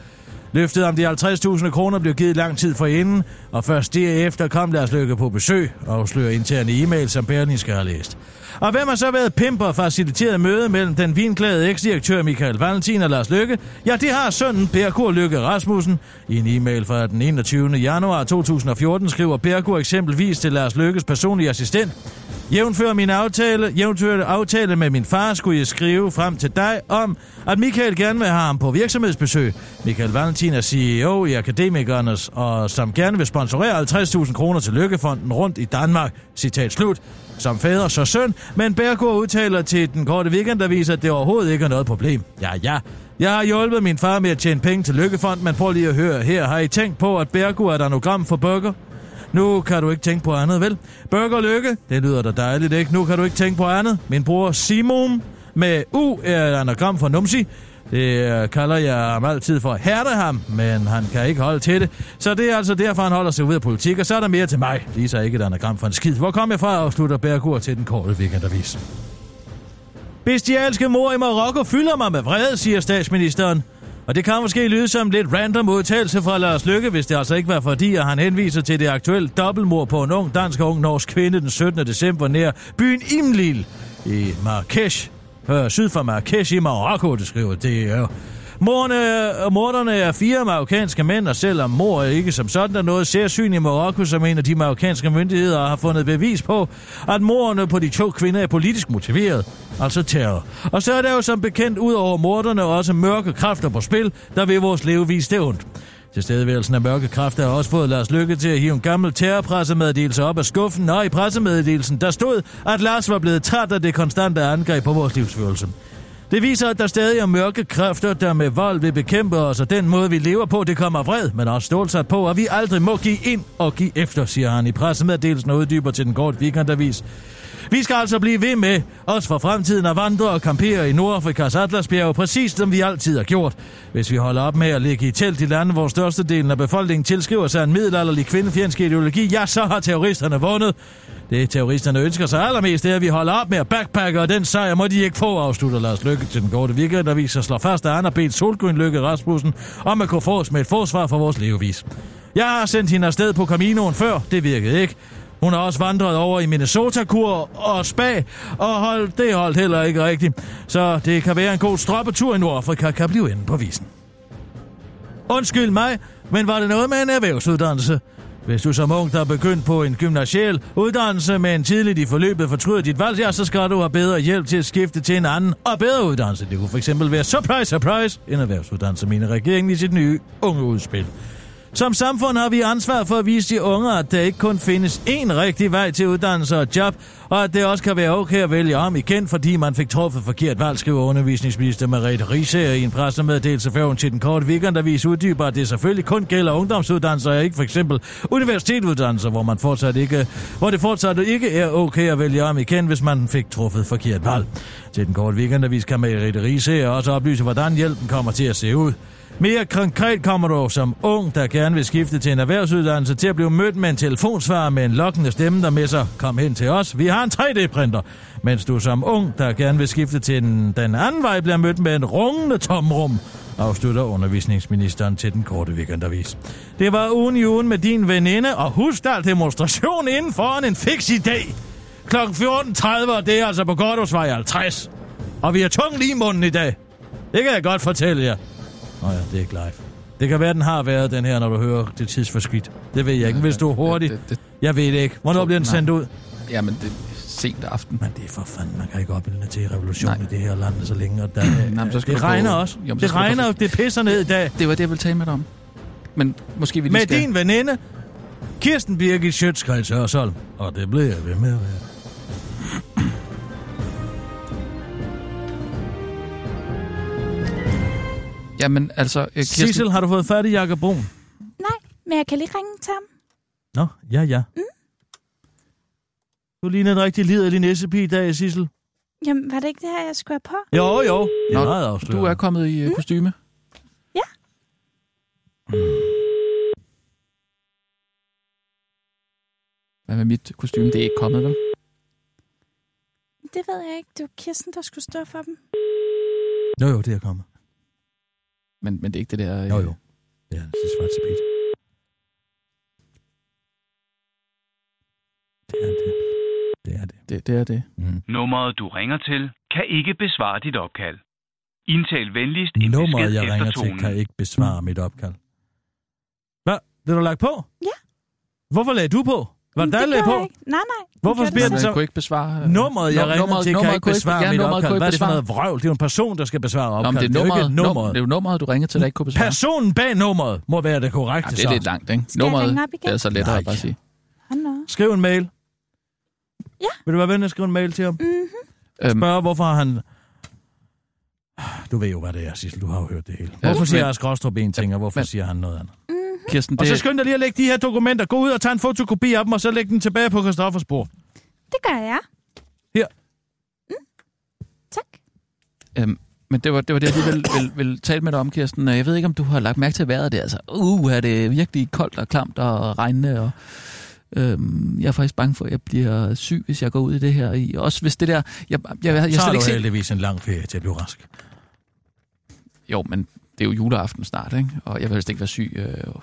Løftet om de 50.000 kroner blev givet lang tid forinden, og først derefter kom Lars Løkke på besøg og afslører interne e-mail, som Berlingske har læst. Og hvem har så været pimper og faciliteret møde mellem den vinklæde eksdirektør Michael Valentin og Lars Løkke? Ja, det har sønnen Perkur Løkke Rasmussen. I en e-mail fra den 21. januar 2014 skriver Perkur eksempelvis til Lars Lykkes personlige assistent. Jævnfør min aftale, jævnfør aftale med min far, skulle jeg skrive frem til dig om, at Michael gerne vil have ham på virksomhedsbesøg. Michael Valentin er CEO i Akademikernes, og som gerne vil sponsorere 50.000 kroner til Lykkefonden rundt i Danmark. Citat slut. Som fader så søn, men Bergård udtaler til den korte weekendavis, at det overhovedet ikke er noget problem. Ja, ja. Jeg har hjulpet min far med at tjene penge til Lykkefond, men prøv lige at høre her. Har I tænkt på, at Bergo er et anagram for burger? Nu kan du ikke tænke på andet, vel? Burger Lykke, det lyder da dejligt, ikke? Nu kan du ikke tænke på andet. Min bror Simon med U er et anagram for Numsi. Det øh, kalder jeg ham altid for Herdeham, men han kan ikke holde til det. Så det er altså derfor, han holder sig ud af politik, og så er der mere til mig. Lige så ikke et anagram for en skid. Hvor kom jeg fra, afslutter Bergur til den korte weekendavis. Bestialske mor i Marokko fylder mig med vrede, siger statsministeren. Og det kan måske lyde som lidt random udtalelse fra Lars Lykke, hvis det altså ikke var fordi, at han henviser til det aktuelle dobbeltmord på en ung dansk og ung norsk kvinde den 17. december nær byen Imlil i Marrakesh. Øh, syd for Marrakesh i Marokko, det skriver det er Morne, morderne er fire marokkanske mænd, og selvom mor ikke som sådan er noget særsyn i Marokko, som en af de marokkanske myndigheder har fundet bevis på, at morderne på de to kvinder er politisk motiveret, altså terror. Og så er der jo som bekendt ud over morderne også mørke kræfter på spil, der vil vores levevis det ondt. Tilstedeværelsen af mørke kræfter har også fået Lars Lykke til at hive en gammel terrorpressemeddelelse op af skuffen, og i pressemeddelelsen der stod, at Lars var blevet træt af det konstante angreb på vores livsførelse. Det viser, at der stadig er mørke kræfter, der med vold vil bekæmpe os, og den måde, vi lever på, det kommer vred, men også stålsat på, at vi aldrig må give ind og give efter, siger han i pressemeddelelsen og uddyber til den korte weekendavis. Vi skal altså blive ved med, også for fremtiden, at vandre og kampere i Nordafrikas Atlasbjerg, præcis som vi altid har gjort. Hvis vi holder op med at ligge i telt i lande, hvor størstedelen af befolkningen tilskriver sig en middelalderlig kvindefjendsk ideologi, ja, så har terroristerne vundet. Det terroristerne ønsker sig allermest, det er, at vi holder op med at backpacke, og den sejr må de ikke få, afslutter Lars Lykke til den korte weekend, der viser slår fast, at Anna B. Solgrøn Lykke Rasmussen om at kunne få os med et forsvar for vores levevis. Jeg har sendt hende afsted på Caminoen før, det virkede ikke. Hun har også vandret over i Minnesota-kur og spa, og hold, det holdt heller ikke rigtigt. Så det kan være en god stroppetur i Nordafrika, kan blive inde på visen. Undskyld mig, men var det noget med en erhvervsuddannelse? Hvis du som ung, der er begyndt på en gymnasial uddannelse, men tidligt i forløbet fortryder dit valg, ja, så skal du have bedre hjælp til at skifte til en anden og bedre uddannelse. Det kunne for eksempel være surprise, surprise, en erhvervsuddannelse, mener regeringen i sit nye unge udspil. Som samfund har vi ansvar for at vise de unge, at der ikke kun findes én rigtig vej til uddannelse og job, og at det også kan være okay at vælge om igen, fordi man fik truffet forkert valg, skriver undervisningsminister Merete Riese i en pressemeddelelse før hun til den korte weekend, der viser uddyber, at det selvfølgelig kun gælder ungdomsuddannelser, og ikke for eksempel universitetsuddannelser, hvor, man fortsat ikke, hvor det fortsat ikke er okay at vælge om igen, hvis man fik truffet forkert valg. Til den korte weekend, der viser kan Merete Riese også oplyse, hvordan hjælpen kommer til at se ud. Mere konkret kommer du som ung, der gerne vil skifte til en erhvervsuddannelse, til at blive mødt med en telefonsvar med en lokkende stemme, der med sig, kom hen til os, vi har en 3D-printer. Mens du som ung, der gerne vil skifte til den, den anden vej, bliver mødt med en rungende tomrum, afslutter undervisningsministeren til den korte weekendavis. Det var ugen i ugen med din veninde, og husk der demonstration inden foran en fix idé. Klokken 14.30, og det er altså på Gårdhusvej 50. Og vi har tung lige i munden i dag. Det kan jeg godt fortælle jer. Nå ja, det er ikke live. Det kan være, den har været den her, når du hører det tidsforskidt. Det ved jeg ikke. Hvis du er hurtig. Det, det, jeg ved det ikke. Hvornår bliver den sendt ud? Jamen, det er sent aften. Men det er for fanden, man kan ikke opbilde til revolution Nej. i det her land så længe. Og der, *clears throat* Nå, men så skal det regner gå- også. Jo, men så det regner, og det pisser ned i dag. Det var det, jeg ville tale med dig om. Men måske vi lige Med skal... din veninde, Kirsten Birgit Sjøtskreds Hørsholm. Og det bliver jeg ved med at være. Jamen, altså... øh, Kirsten, Sissel, har du fået fat i Jakob Brun? Nej, men jeg kan lige ringe til ham. Nå, ja, ja. Mm. Du ligner en rigtig liderlig næsepige i dag, Sissel. Jamen, var det ikke det her, jeg skulle have på? Jo, jo. Det er Nå, meget afslørende. du er kommet i mm. kostyme. Ja. Hvad med mit kostyme? Det er ikke kommet, vel? Det ved jeg ikke. Det var Kirsten, der skulle stå for dem. Jo, jo, det er kommet. Men, men det er ikke det der... øh, Jo, jo. Det er det er svart til pit. Det er det. Det er det. Det, det er det. Mm. Nummeret, du ringer til, kan ikke besvare dit opkald. Indtal venligst en Nummeret, besked jeg ringer til, kan ikke besvare mit opkald. Hvad? Det er du lagt på? Ja. Hvorfor lagde du på? Var det der på? jeg ikke. Nej, nej. Hvorfor det den så... kunne ikke besvare... øh, Nummeret, jeg ringer nummeret- til, kan nummeret ikke besvare ja, mit nummeret opkald. Hvad er det for noget vrøvl? Det er jo en person, der skal besvare Nå, opkald. men det er, det er jo nummeret, ikke nummeret. det er jo nummeret, du ringer til, der ikke kunne besvare. Personen bag nummeret må være det korrekte, Ja, det er så. lidt langt, ikke? Skal jeg Nummeret ringe op igen? det er så lettere at bare sige. Skriv en mail. Ja. Vil du være venlig at skrive en mail til ham? Mm-hmm. Øhm, Spørg, hvorfor han... Du ved jo, hvad det er, Sissel. Du har jo hørt det hele. Hvorfor siger Ask Rostrup en ting, og hvorfor siger han noget andet? Kirsten, Og så det, skynd dig lige at lægge de her dokumenter. Gå ud og tage en fotokopi af dem, og så læg den tilbage på Christoffers bord. Det gør jeg. Her. Tak. øhm, men det var, det var det, jeg lige ville, ville, ville tale med dig om, Kirsten. Jeg ved ikke, om du har lagt mærke til vejret der. Altså, uh, er det virkelig koldt og klamt og regnende, og øhm, jeg er faktisk bange for, at jeg bliver syg, hvis jeg går ud i det her. I- Også hvis det der... Jeg, jeg, jeg, jeg så slet har ikke du set... heldigvis en lang ferie til at blive rask. Jo, men det er jo juleaften snart, ikke? Og jeg vil helst ikke være syg. Øh,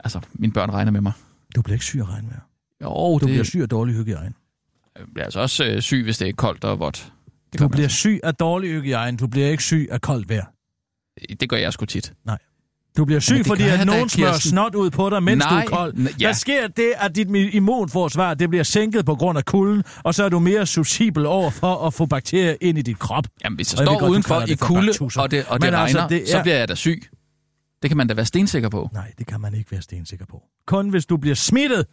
altså, mine børn regner med mig. Du bliver ikke syg af regnvejr. Jo, Du det, bliver syg af dårlig hygiejne. Jeg bliver altså også øh, syg, hvis det er koldt og vådt. Det Du bliver syg af dårlig hygiejne. Du bliver ikke syg af koldt vejr. altså. det gør jeg sgu tit. Du bliver syg, fordi at nogen smører Kirsten. snot ud på dig, mens Nej, du er kold. n- ja. Hvad sker det, at dit immunforsvar det bliver sænket på grund af kulden, og så er du mere susceptible over for at få bakterier ind i dit krop? Jamen, hvis jeg, jeg står godt, udenfor i kulde, og det, og det Men regner, altså, altså, det er... så er- bliver jeg da syg. Det kan man da være stensikker på. Nej, det kan man ikke være stensikker på. Kun hvis du bliver smittet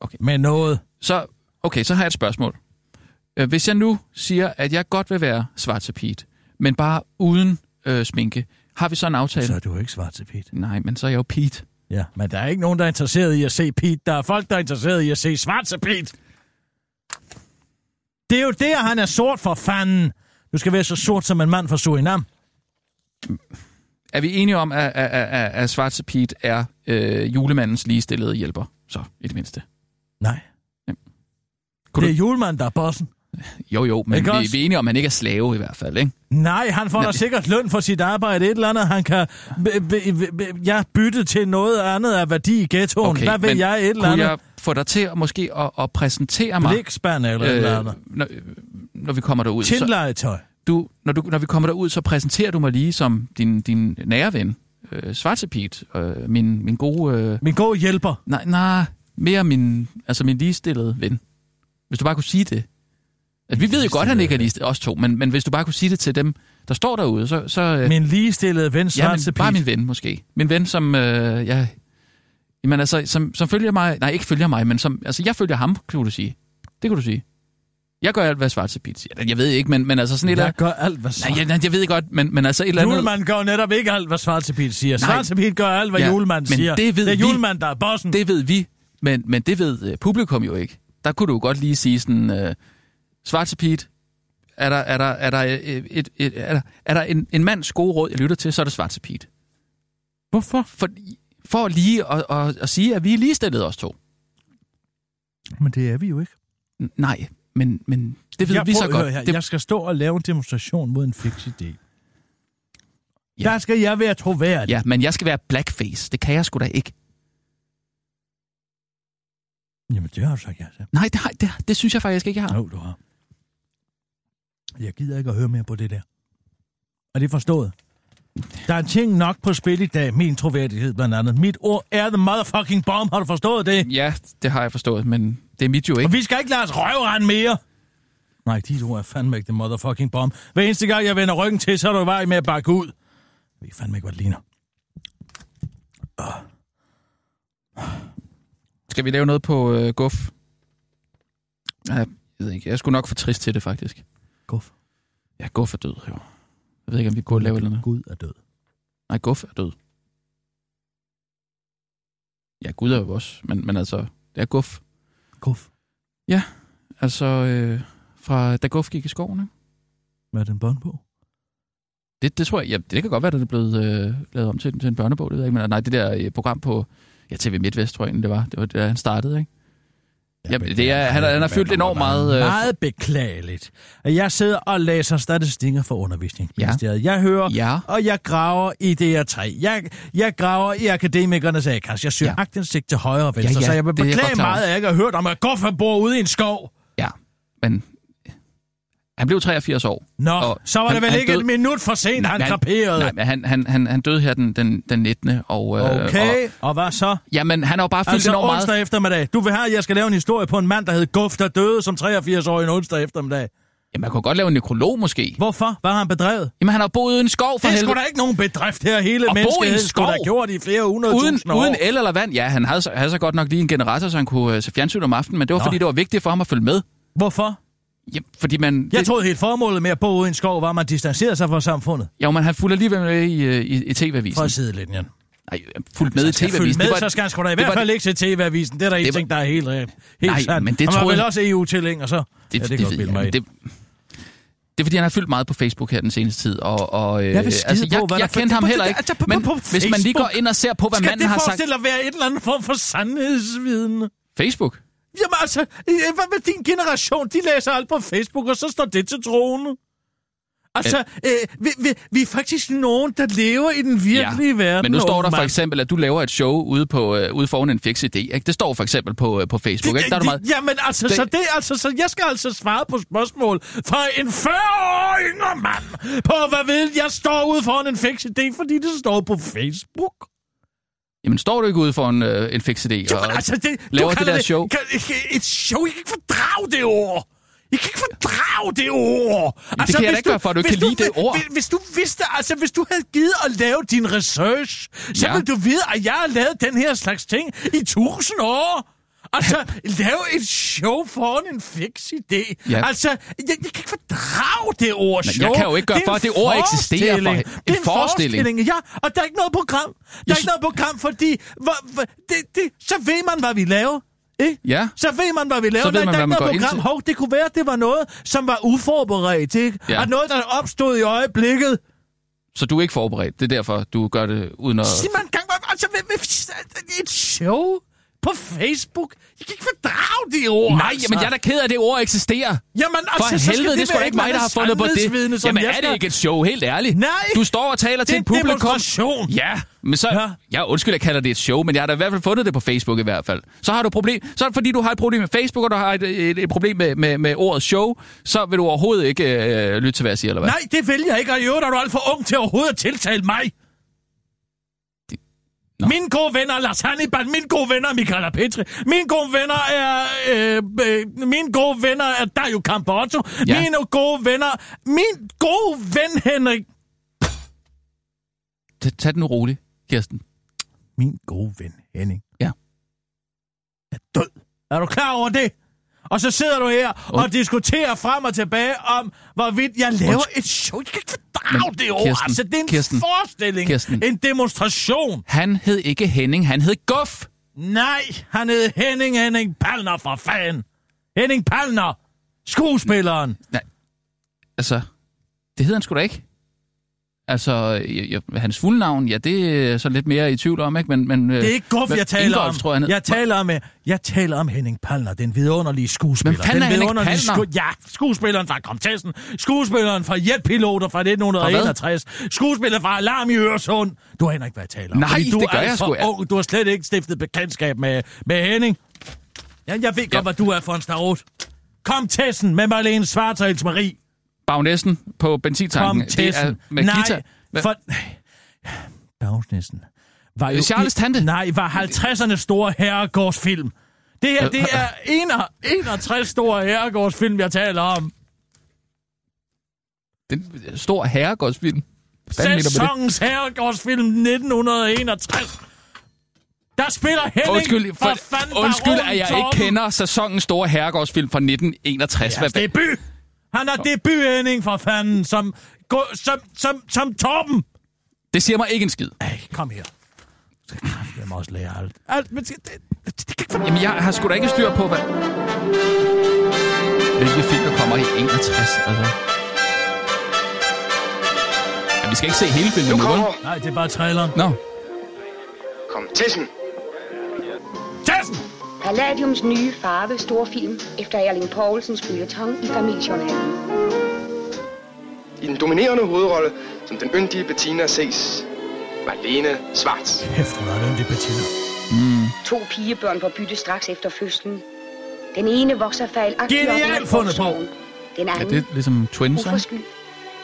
Okay. med noget. Så, okay, så har jeg et spørgsmål. Øh, Hvis jeg nu siger, at jeg godt vil være svart men bare uden øh, sminke, har vi så en aftale? Så er du ikke svart til Pete. Nej, men så er jeg jo Pete. Ja, men der er ikke nogen, der er interesseret i at se Pete. Der er folk, der er interesseret i at se svart til Pete. Det er jo der, han er sort for fanden. Du skal være så sort som en mand fra Surinam. Er vi enige om, at, at, at, at Svarte Pete er øh, julemandens ligestillede hjælper? Så, i det mindste. Nej. Kunne det er julemanden, der er bossen. Jo, jo, men vi, også? vi er enige om, at han ikke er slave i hvert fald, ikke? Nej, han får Nej, da sikkert løn for sit arbejde. Et eller andet, han kan b- b- b- ja, bytte til noget andet af værdi i ghettoen. Okay, Hvad ved men jeg? Et eller andet. jeg få dig til måske at, at præsentere mig... Blikspand eller et eller andet. når, når vi kommer derud. Så, Tindlegetøj. du, når, du, når vi kommer derud, så præsenterer du mig lige som din, din nære ven. Øh, Svarte Pete. Øh, min, min gode... Øh, Min gode hjælper. nej, nej, mere min, altså min ligestillede ven. Hvis du bare kunne sige det. Altså, vi ved jo godt, at han ikke er ligestillet, os to, men, men hvis du bare kunne sige det til dem, der står derude, så... så øh, Min ligestillede ven, ja, men bare min ven måske. Min ven, som... Øh, ja, jamen altså, som, som følger mig... Nej, ikke følger mig, men som... Altså, jeg følger ham, kunne du sige. Det kunne du sige. Jeg gør alt, hvad Svarte Pete siger. Jeg ved ikke, men, men altså sådan et Jeg gør alt, hvad Nej, jeg, jeg ved godt, men, men altså et eller andet... Julemanden gør netop ikke alt, hvad Svarte Pete siger. Pete gør alt, hvad Ja, julemanden men siger. det ved det er vi. julemanden, der er bossen. Det ved vi, men, men det ved øh, publikum jo ikke. Der kunne du jo godt lige sige sådan... Øh, Svarte Pete, er der, er der, er der, øh, et, et, et, er der, er der en, en mands gode råd, jeg lytter til, så er det Svarte Pete. Hvorfor? For, for lige at, at, at sige, at vi er ligestillede os to. Men det er vi jo ikke. N- Nej, men, men det ved jeg, vi så godt. Her. Det, Jeg skal stå og lave en demonstration mod en fix idé. Ja. Der skal jeg være troværdig. ja, men jeg skal være blackface. Det kan jeg sgu da ikke. Jamen, det har du sagt ja. Nej, det, har, det, det synes jeg faktisk ikke, jeg har. Jo, du har. Jeg gider ikke at høre mere på det der. Er det forstået? Der er ting nok på spil i dag. Min troværdighed blandt andet. Mit ord er the motherfucking bomb. Har du forstået det? Ja, det har jeg forstået, men det er mit jo Og ikke. vi skal ikke lade os røvrende mere. Nej, de ord er fandme ikke the motherfucking bomb. Hver eneste gang, jeg vender ryggen til, så er du i vej med at bakke ud. Jeg ved fandme ikke, hvad det ligner. Skal vi lave noget på øh, guf? Ja, jeg ved ikke. Jeg skulle nok for trist til det, faktisk. Ja, guf er død, jo. Jeg ved ikke, om vi kunne lave eller andet. Gud er død. Nej, guf er død. Ja, Gud er jo også, men, men altså, det er guf. Guf? Ja, altså, øh, fra da guf gik i skoven, ikke? Hvad er den bånd på? Det, det tror jeg, ja, det kan godt være, at det er blevet øh, lavet om til, til en børnebog, det ved jeg ikke, men nej, det der øh, program på, ja, TV MidtVest, tror jeg egentlig, det var. Det var der, han startede, ikke? Ja, det er, han, han har fyldt enormt meget... Øh, Meget beklageligt, jeg sidder og læser statistikker for undervisningsministeriet. Ja. Jeg hører, Ja. og jeg graver i DR3. Jeg, jeg graver i akademikernes A-kasse. Jeg søger ja. Aktindsigt til højre og venstre, Ja, ja, så jeg vil beklage meget, at jeg ikke har hørt om, at Guffa bor ude i en skov. Ja, men Han blev 83 år. Nå, og så var det vel ikke et minut for sent, han kraperede. Nej, men han, han, han, han døde her den, den, den 19. Og, øh, Okay, og, og hvad så? jamen, han har jo bare fyldt Altså enormt meget. onsdag eftermiddag. Du vil have, at jeg skal lave en historie på en mand, der hed Guf, der døde som 83-årig en onsdag eftermiddag. Jamen, man kunne godt lave en nekrolog måske. Hvorfor? Hvad har han bedrevet? Jamen, han har boet i en skov for Det er helvede. sgu da ikke nogen bedrift her. Hele en menneskeheden skulle da skov? gjort i flere hundrede Uden, tusind år. uden el eller vand. Ja, han havde, så- havde så godt nok lige en generator, så han kunne øh, se fjernsyn om aftenen, men det var Nå. fordi, det var vigtigt for ham at følge med. Hvorfor? Ja, fordi man... Jeg troede helt formålet med at bo ude i en skov, var, at man distancerede sig fra samfundet. Jo, men han fulgte alligevel med i, øh, i, i TV-avisen. Fra sidelinjen. Nej, fulgt med i skal følge TV-avisen. med, Det var- så skal han sgu da i det hvert fald ikke se TV-avisen. Det er der en Det ting, der er helt, helt Nej, sandt. men det Han var troede vel jeg- også EU-tilhænger, så? Det, ja, det, det, jeg jeg, mig ind. det, det er fordi, han har fyldt meget på Facebook her den seneste tid, og, og øh, Jeg vil altså, jeg, på, hvad jeg der- kendte ham heller ikke, altså, på- men på hvis man lige går ind og ser på, hvad Skal manden det har sagt... forestille at være et eller andet form for sandhedsviden? Facebook? Jamen altså, øh, hvad med din generation? De læser alt på Facebook, og så står det til troende. Altså, øh, vi, vi, vi er faktisk nogen, der lever i den virkelige verden. men nu står der for eksempel, at du laver et show ude, på, øh, ude foran en fix idé. Ikke? Det står for eksempel på, øh, på Facebook. Ikke? Der er du meget... Jamen altså, Det- det... så det altså, så jeg skal altså svare på spørgsmål fra en 40-årig yngre mand på, hvad ved jeg står ude foran en fix idé, fordi det står på Facebook. Jamen, står du ikke ude for en, øh, en fix idé og altså, det, laver det der show? Kan, et show, jeg kan ikke fordrage det ord. Jeg kan ikke fordrage det ord. Jamen, det kan jeg da hvis ikke gøre for, at du ikke hvis kan lide det ord. Hvis, hvis du vidste, altså hvis du havde givet at lave din research, så Ja. ville du vide, at jeg har lavet den her slags ting i tusind år. Altså, lave et show foran en fix idé. Ja. Altså, jeg, jeg kan ikke fordrage det ord Men show. jeg kan jo ikke gøre Det er for, en at det ord eksisterer for- en Det er en forestilling. forestilling. Ja, og der er ikke noget program. Der er Jeg ikke noget program, fordi hvor, hvor, det, det, så ved man, hvad vi laver. Ikke? Ja. Så ved man, hvad vi laver. Så ved Der- man, der er ikke noget program. Hov, det kunne være, at det var noget, som var uforberedt. Ikke? Ja. At noget, der opstod i øjeblikket. Så du er ikke forberedt. Det er derfor, du gør det uden at... Sig man gang, altså, et show på Facebook. Jeg kan ikke fordrage det ord. Nej, altså. jamen jeg er da ked af, at det ord eksisterer. Jamen, For altså, så skal helvede, det er sgu da ikke mig, der har fundet på det. Jamen er det ikke et show, helt ærligt? Nej. Du står og taler er til en et publikum. demonstration. Ja, men så... Ja. Ja. undskyld, jeg kalder det et show, men jeg har da i hvert fald fundet det på Facebook i hvert fald. Så har du problem... Så er det fordi, du har et problem med Facebook, og du har et, et, et problem med, med, med ordet show, så vil du overhovedet ikke øh, lytte til, hvad jeg siger, eller hvad? Nej, det vælger jeg ikke, og i øvrigt er du alt for ung til overhovedet at tiltale mig. Nå. Mine gode venner er Lars Hannibal, mine gode venner er Michaela Petri, mine gode venner er, øh, øh, mine gode venner er Dario Campotto, Ja. mine gode venner, min gode ven Henrik, Tag, tag den nu roligt, Kirsten. min gode ven Henning, Ja. er død. Er du klar over det? Og så sidder du her og Und- diskuterer frem og tilbage om, hvorvidt jeg laver Undskyld. et show. Jeg kan ikke fordrage det ord. Kirsten, altså, det er en Kirsten, forestilling. Kirsten. En demonstration. Han hed ikke Henning, han hed Guff. Nej, han hed Henning Henning Palner for fan. Henning Palner. Skuespilleren. Nej, altså, det hedder han sgu da ikke. Altså, jeg, hans fulde navn, ja, det er så lidt mere i tvivl om, ikke? Men, men, Det er ikke Guff, jeg taler om. tror jeg, jeg, taler om jeg taler om Henning Palner, den vidunderlige skuespiller. Hvem fanden den er Henning Palner? ja, skuespilleren fra Komtessen. Skuespilleren fra Jetpiloter fra 1961. Skuespiller fra Alarm i Øresund. Du aner ikke, hvad jeg taler om. Nej, du det gør er jeg sgu, ung. Du har slet ikke stiftet bekendtskab med, med Henning. Ja, jeg ved godt, Ja. hvad du er for en starot. Komtessen med Marlene Svartals Marie. Bagnæssen på benzintanken. Komtessen. med Nej, for... Bagnæssen. Var jo Charles Tante. Nej, var 50'erne store herregårdsfilm. Det her, det er 61 store herregårdsfilm, jeg taler om. Den stor herregårdsfilm. Hvad mener du med det? Sæsonens herregårdsfilm 1961. Der spiller Henning Undskyld, for, for, fanden undskyld at jeg ikke kender sæsonens store herregårdsfilm fra 1961. Ja, Hvad- debut. Han er debut Henning for fanden, som, gå- som, som, som Torben. Det siger mig ikke en skid. Ej, kom her. Jeg må også lære alt. alt men det, det, det, det kan ikke Jamen, jeg har sgu da ikke styr på, hvad... Hvilke film, der kommer i 61, altså... Ja, vi skal ikke se hele filmen Nu vel? kommer Nej, det er bare traileren. Nå, Kom, Tessen. Tessen! Palladiums nye farve storfilm efter Erling Poulsens følgetong i familiejournalen. I den dominerende hovedrolle, som den yndige Bettina ses, Marlene Schwartz. Hæft, hun er den, Bettina. To pigebørn på bytte straks efter fødslen. Den ene vokser fejlagtigt Genialt med fundet på. Den Er anden, det ligesom Twins, ikke? uforskyldt,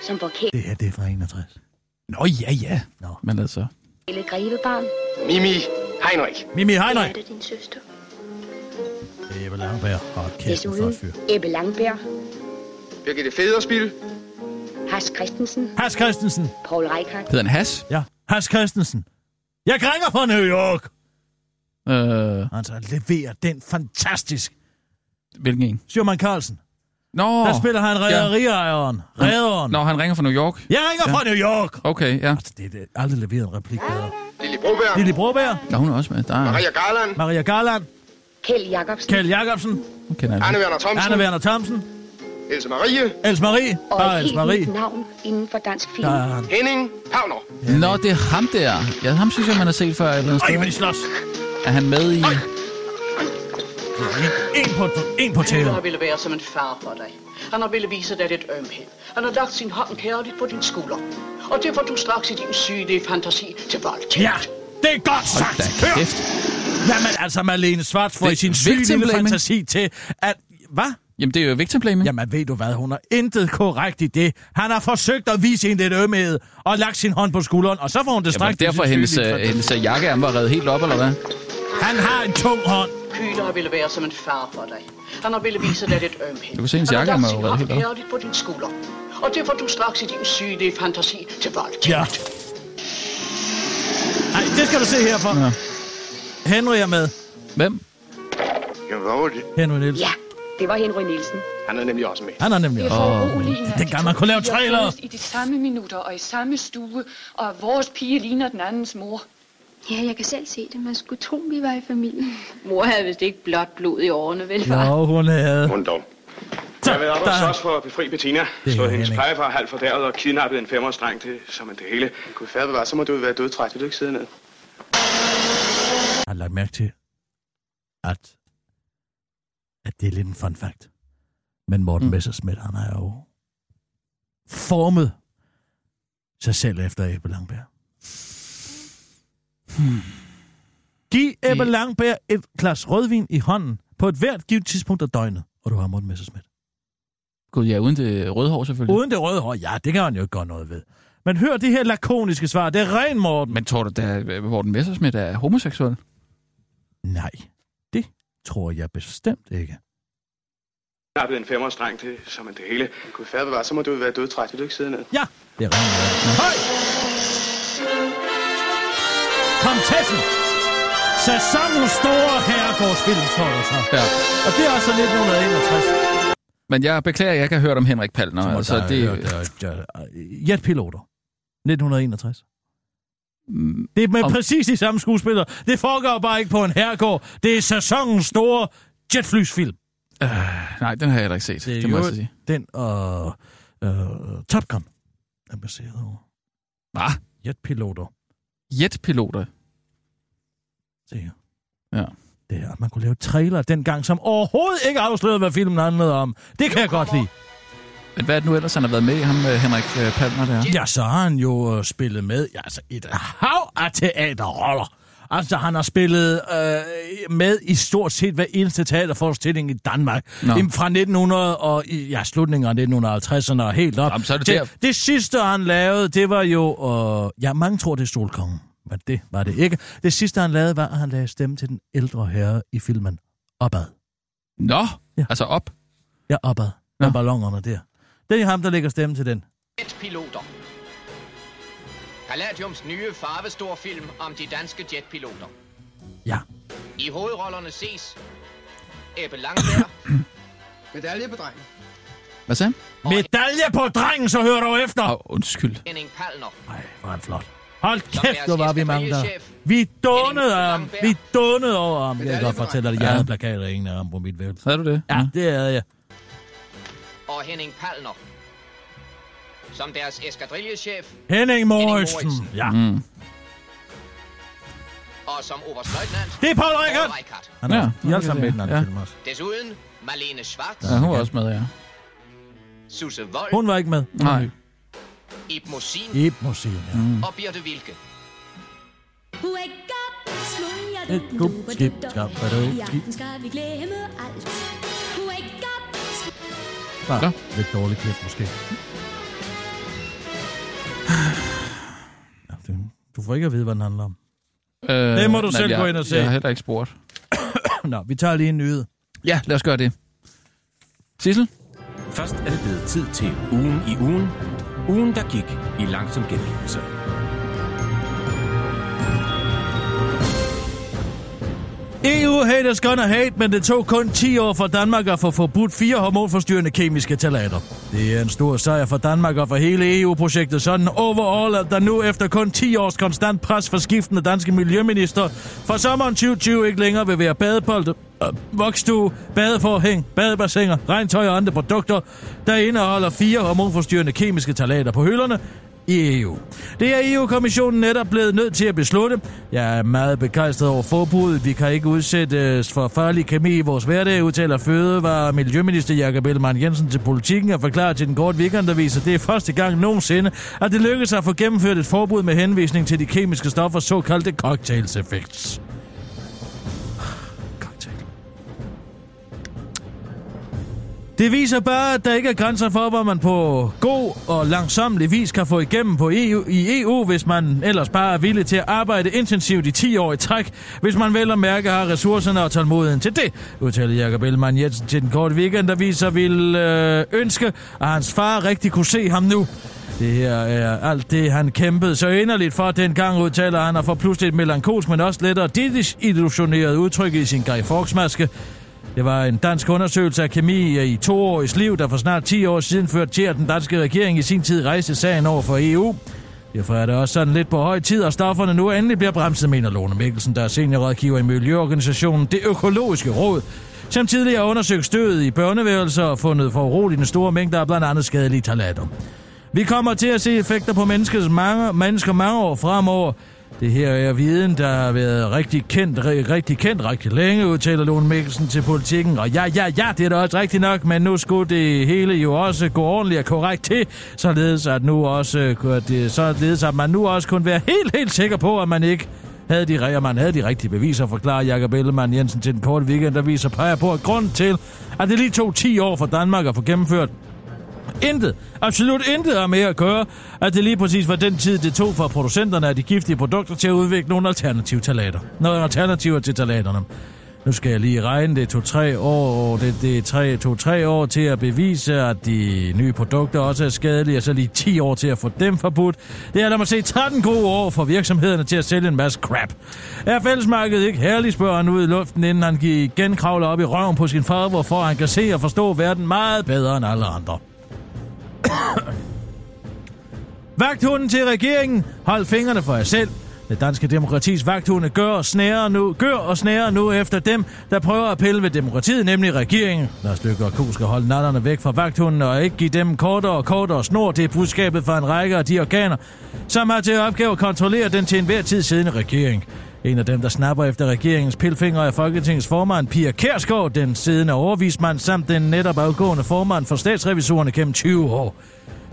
som forkælet Det her, det er fra 61. Nå, ja, ja. Nå. Men altså... gribebarn. Mimi Heinrich. Mimi Er Heinrich. det din søster? Det er Ebbe Langberg. Hold kæft, en Desuden flot fyr. Ebbe Langberg, Birgitte Federspil. Has Christensen, Has Christensen. Paul Reichardt, Hedder han Has? Ja, Has Christensen. Jeg ringer fra New York. Øh, Altså, leverer den fantastisk. hvilken en? Sjøman Carlsen. Nå! Der spiller han rederiejeren. Redderen. Nå, han ringer fra New York? Jeg ringer fra New York. Okay, ja. Altså, det er det. aldrig leveret en replik bedre. Lille Broberg. Lille Broberg. Nå, hun er også med. Der er... Maria Garland. Maria Garland. Kjeld Jacobsen Kjeld Jacobsen. Hun kender jeg. Werner Thomsen. Anne Werner Thomsen. Else Marie. Els Marie. og Bare et Els helt Marie. navn inden for dansk film. Der er han. Henning Pavner. Nå, det er ham der. Ja, ham synes jeg, man har set før et eller andet Ej, sted. hvor de slås. Er han med i... En på, en på Gud tæven. har ville være som en far for dig. Han har ville vise dig lidt ømhed. Han har lagt sin hånd kærligt på din skulder. Og det får du straks i din sygelige fantasi til voldtægt. Ja, det er godt sagt. da Hør. kæft. Jamen altså, Malene Svarts får Det i sin syge fantasi til, at... Hvad? Jamen, det er jo victim blaming. Jamen, ved du hvad? Hun har intet korrekt i det. Han har forsøgt at vise hende lidt ømhed og lagt sin hånd på skulderen, og så får hun det Jamen, straks. i derfor sin hendes, øh, hendes øh, jakkeærm var reddet helt op, eller hvad? Han har en tung hånd. Kyler ville være som en far for dig. Han har ville vise dig lidt ømhed. Du kan se, hendes Han har jakke lagt er jo sin været hånd helt op. på din skulder. Og det får du straks i din sygelige fantasi til voldtægt. Ja. Det skal du se herfor. Ja. Henry er med. Hvem? Jamen, hvad var det? Henry Nielsen. Ja, det var Henry Nielsen. Han er nemlig også med. Han er nemlig også. Foruroligende, dengang man kunne lave trailer. I de samme minutter og i samme stue, og vores pige ligner den andens mor. Ja, jeg kan selv se det. Man skulle tro, vi var i familie. Mor havde vist ikke blot blod i årene, vel far? Jo, hun havde... Rundt om. Jeg vil op og der- slås for at befri Bettina. Det Slå hendes plejefar halvt fordærvet og kidnappet en femårsdreng til, som en det hele. Gud færdig var, så må du være dødtræt. Vil du ikke sidde ned? Har lagt mærke til, at, at det er lidt en fun fact. Men Morten mm. Messerschmidt, han har jo formet sig selv efter Ebbe Langberg. Hmm. Giv Ebbe Langberg et glas rødvin i hånden på et hvert givet tidspunkt af døgnet, og du har Morten Messerschmidt. Gud, ja, uden det røde hår selvfølgelig. Uden det røde hår, ja, det kan han jo ikke gøre noget ved. Men hør det her lakoniske svar, det er ren Morten. Men tror du, at Morten Messersmith er homoseksuel? Nej, det tror jeg bestemt ikke. Kidnappet en femårsdreng til, som en det hele. Gud færdig var, så må du være dødtræt. Vil du ikke sidde ned? Ja, det er Morten. Høj! Komtessen! Sæsonens store herregårdsfilm, står der så. Ja. Og det er altså 1961. Men jeg beklager, at jeg ikke har hørt om Henrik Palner. Så Altså, der- det, der- der- der- Jetpiloter. 1961. Det er med om- præcis de samme skuespillere. Det foregår bare ikke på en herregård. Det er sæsonens store jetflysfilm. øh, nej, den har jeg heller ikke set. Det, det må jeg sige. den og øh, Top Gun er baseret over. Hvad? Jetpiloter. Jetpiloter? Her. Ja. Det er, at man kunne lave trailer dengang, som overhovedet ikke afslørede, hvad filmen handlede om. Det kan jeg godt lide. Men hvad er det nu ellers, han har været med i, ham øh, Henrik øh, Palmer der? Ja, så har han jo øh, spillet med ja, altså et hav af teaterroller. Altså, han har spillet øh, med i stort set hver eneste teaterforestilling i Danmark. Nå. Fra 1900 og i ja, slutningen af 1950'erne og helt op. Jamen, så er det det, der- det sidste, han lavede, det var jo... Øh, ja, mange tror, det er Stolkongen. Men det var det ikke. Det sidste, han lavede, var, at han lagde stemme til den ældre herre i filmen Opad. Nå, Ja. altså op. Ja, Opad. Med ballongerne der. Det er ham, der lægger stemme til den. Jetpiloter. Palladiums nye farvestorfilm om de danske jetpiloter. Ja. I hovedrollerne ses Ebbe Langberg, *clears throat* Medalje på drengen. Hvad sagde? Medalje på drengen, så hører du efter! Åh, undskyld. Henning Palner, Nej, hvor er han flot. Hold kæft, hvor var vi mange der. Vi donede Henning ham. Vi donede over ham. Jeg kan godt for fortælle dig, at jeg havde plakater ingen af ham på mit værelse. Havde du det? Ja, det havde jeg. Og Henning Palner. Som deres eskadrillechef Henning Moritzen. Ja. Mm. og som oberstløjtnant Det er Paul Reichardt. Han er Ja, de er alle sammen med den anden ja. film også. Desuden Marlene Schwartz, Ja, hun var også med, ja. Susse Vold, Hun var ikke med. Nej. Ib Mosin Ib Mosin, ja. Mm. og Birte Wilke. Et skub, skib, skab, hvad det I aften skal vi glemme alt. Wake up! Bare Nå. lidt dårligt klip, måske. Ja, det- Du får ikke at vide, hvad den handler om. Øh, Det må du nej, selv jeg, gå ind og se. Jeg har heller ikke spurgt. *coughs* Nå, vi tager lige en nyhed. Ja, lad os gøre det. Sissel? Først er det blevet tid til ugen i ugen. Ugen, der gik i langsom gengivelse. EU haters gonna hate, men det tog kun 10 år for Danmark at få forbudt fire hormonforstyrrende kemiske talater. Det er en stor sejr for Danmark og for hele EU-projektet, sådan overall, at der nu efter kun 10 års konstant pres fra skiftende danske miljøminister for sommeren 2020 ikke længere vil være badepolde, øh, vokstue, badeforhæng, badebassiner, regntøj og andre produkter, der indeholder fire hormonforstyrrende kemiske talater på hylderne, i EU. Det er EU-kommissionen netop blevet nødt til at beslutte. Jeg er meget begejstret over forbuddet. Vi kan ikke udsættes for farlig kemi i vores hverdag, udtaler Fødevare og Miljøminister Jakob Ellemann Jensen til politikken og forklarer til den korte weekendavis, at det er første gang nogensinde, at det lykkedes at få gennemført et forbud med henvisning til de kemiske stoffer, såkaldte cocktails effects. Det viser bare, at der ikke er grænser for, hvad man på god og langsomlig vis kan få igennem på EU, i EU, hvis man ellers bare er villig til at arbejde intensivt i 10 år i træk, hvis man vel og mærke har ressourcerne og tålmodigheden til det, udtalte Jakob Ellemann Jensen til den korte weekend, der viser vil øh, ønske, at hans far rigtig kunne se ham nu. Det her er alt det, han kæmpede så inderligt for dengang, udtaler han, og får pludselig et melankolsk, men også lettere desillusioneret udtryk i sin Guy Fawkes-maske. Det var en dansk undersøgelse af kemi i to års liv, der for snart 10 år siden førte til, at den danske regering i sin tid rejste sagen over for EU. Derfor er det også sådan lidt på høj tid, og stofferne nu endelig bliver bremset, mener Lone Mikkelsen, der er seniorrådgiver i Miljøorganisationen Det Økologiske Råd, som tidligere har undersøgt stødet i børneværelser og fundet for uroligende store mængder af blandt andet skadelige talater. Vi kommer til at se effekter på menneskets mange, mennesker mange år fremover. Det her er viden, der har været rigtig kendt, rigtig kendt rigtig længe, udtaler Lone Mikkelsen til politikken. Og ja, ja, ja, det er da også rigtigt nok, men nu skulle det hele jo også gå ordentligt og korrekt til, således at, nu også, øh, det, således at man nu også kunne være helt, helt sikker på, at man ikke havde de, man havde de rigtige beviser, forklarer Jakob Ellemann Jensen til den korte weekend, der viser peger på, at grund til, at det lige tog 10 år for Danmark at få gennemført Intet, absolut intet har med at gøre, at det lige præcis var den tid, det tog for producenterne af de giftige produkter til at udvikle nogle alternative talater. Nogle alternativer til talaterne. Nu skal jeg lige regne, det tog tre år, det, det tre, tog tre år til at bevise, at de nye produkter også er skadelige, og så lige 10 år til at få dem forbudt. Det er, lad mig se, 13 gode år for virksomhederne til at sælge en masse crap. Er fællesmarkedet ikke herlig, spørger han ud i luften, inden han igen kravler op i røven på sin far, hvorfor han kan se og forstå verden meget bedre end alle andre. *coughs* Vagthunden til regeringen. Hold fingrene for jer selv. Det danske demokratis vagthunde gør og, snærer nu, gør og snærer nu efter dem, der prøver at pille ved demokratiet, nemlig regeringen. Lars Løkke og Ko skal holde natterne væk fra vagthunden og ikke give dem kortere og kortere snor. Det er budskabet fra en række af de organer, som har til opgave at kontrollere den til enhver tid siddende regering. En af dem, der snapper efter regeringens pilfinger, er Folketingets formand Pia Kærsgaard, den siddende overvismand, samt den netop afgående formand for statsrevisorerne gennem 20 år.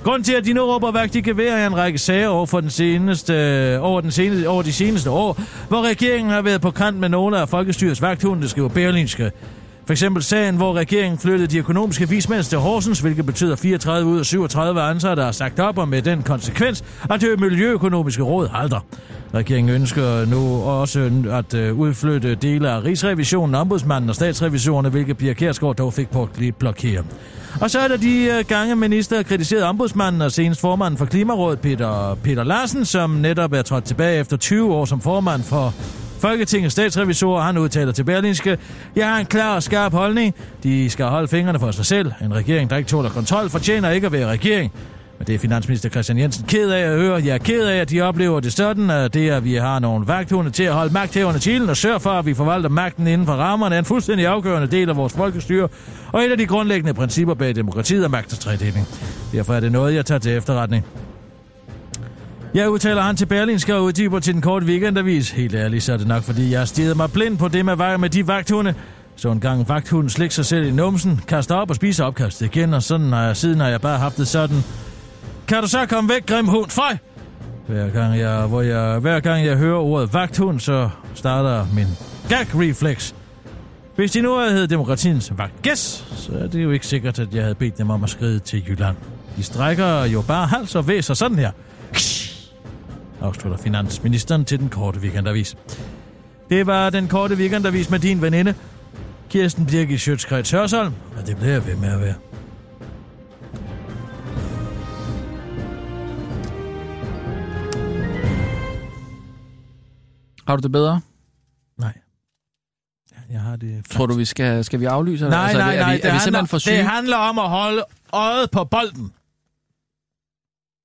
Grunden til, at de nu råber vagt i gevær er en række sager over, for den seneste, over, den seneste, over de seneste år, hvor regeringen har været på kant med nogle af folkestyrets vagthunde, skriver Berlinske. For eksempel sagen, hvor regeringen flyttede de økonomiske vismænd til Horsens, hvilket betyder 34 ud af 37 ansatte er sagt op, og med den konsekvens, at det miljøøkonomiske råd halter. Regeringen ønsker nu også at øh, udflytte dele af Rigsrevisionen, Ombudsmanden og statsrevisorerne, hvilket Pia Kjærsgaard dog fik på at blokere. Og så er der de øh, gange, minister har kritiseret ombudsmanden og senest formanden for Klimarådet, Peter, Peter Larsen, som netop er trådt tilbage efter 20 år som formand for Folketingets statsrevisorer, han udtaler til Berlinske, jeg har en klar og skarp holdning. De skal holde fingrene for sig selv. En regering, der ikke tåler kontrol, fortjener ikke at være regering. Men det er finansminister Christian Jensen ked af at høre. Jeg er ked af, at de oplever det sådan, at det, at vi har nogle vagthunde til at holde magthæverne til og sørge for, at vi forvalter magten inden for rammerne, er en fuldstændig afgørende del af vores folkestyre, og et af de grundlæggende principper bag demokratiet og magtens tredeling. Derfor er det noget, jeg tager til efterretning. Jeg udtaler han til Berlinske og uddyber til den korte weekendavis. Helt ærligt, så er det nok, fordi jeg har mig blind på det med, vej med de vagthunde. Så en gang vagthunden slikker sig selv i numsen, kaster op og spiser opkastet igen, og sådan har jeg, siden har jeg bare haft det sådan. Kan du så komme væk, grim hund? Føj! Hver gang jeg, hvor jeg, hver gang jeg hører ordet vagthund, så starter min gag-reflex. Hvis de nu havde heddet demokratiens vagtgæs, så er det jo ikke sikkert, at jeg havde bedt dem om at skride til Jylland. De strækker jo bare hals og væser sådan her. Afslutter finansministeren til den korte weekendavis. Det var den korte weekendavis med din veninde, Kirsten Birgit Sjøtskreds Hørsholm, og det bliver jeg ved med at være. Har du det bedre? Nej. Jeg har det... Tror du, vi skal, skal vi aflyse? eller? Nej, altså, nej, nej. Er vi, er vi simpelthen for syge? det handler om at holde øjet på bolden.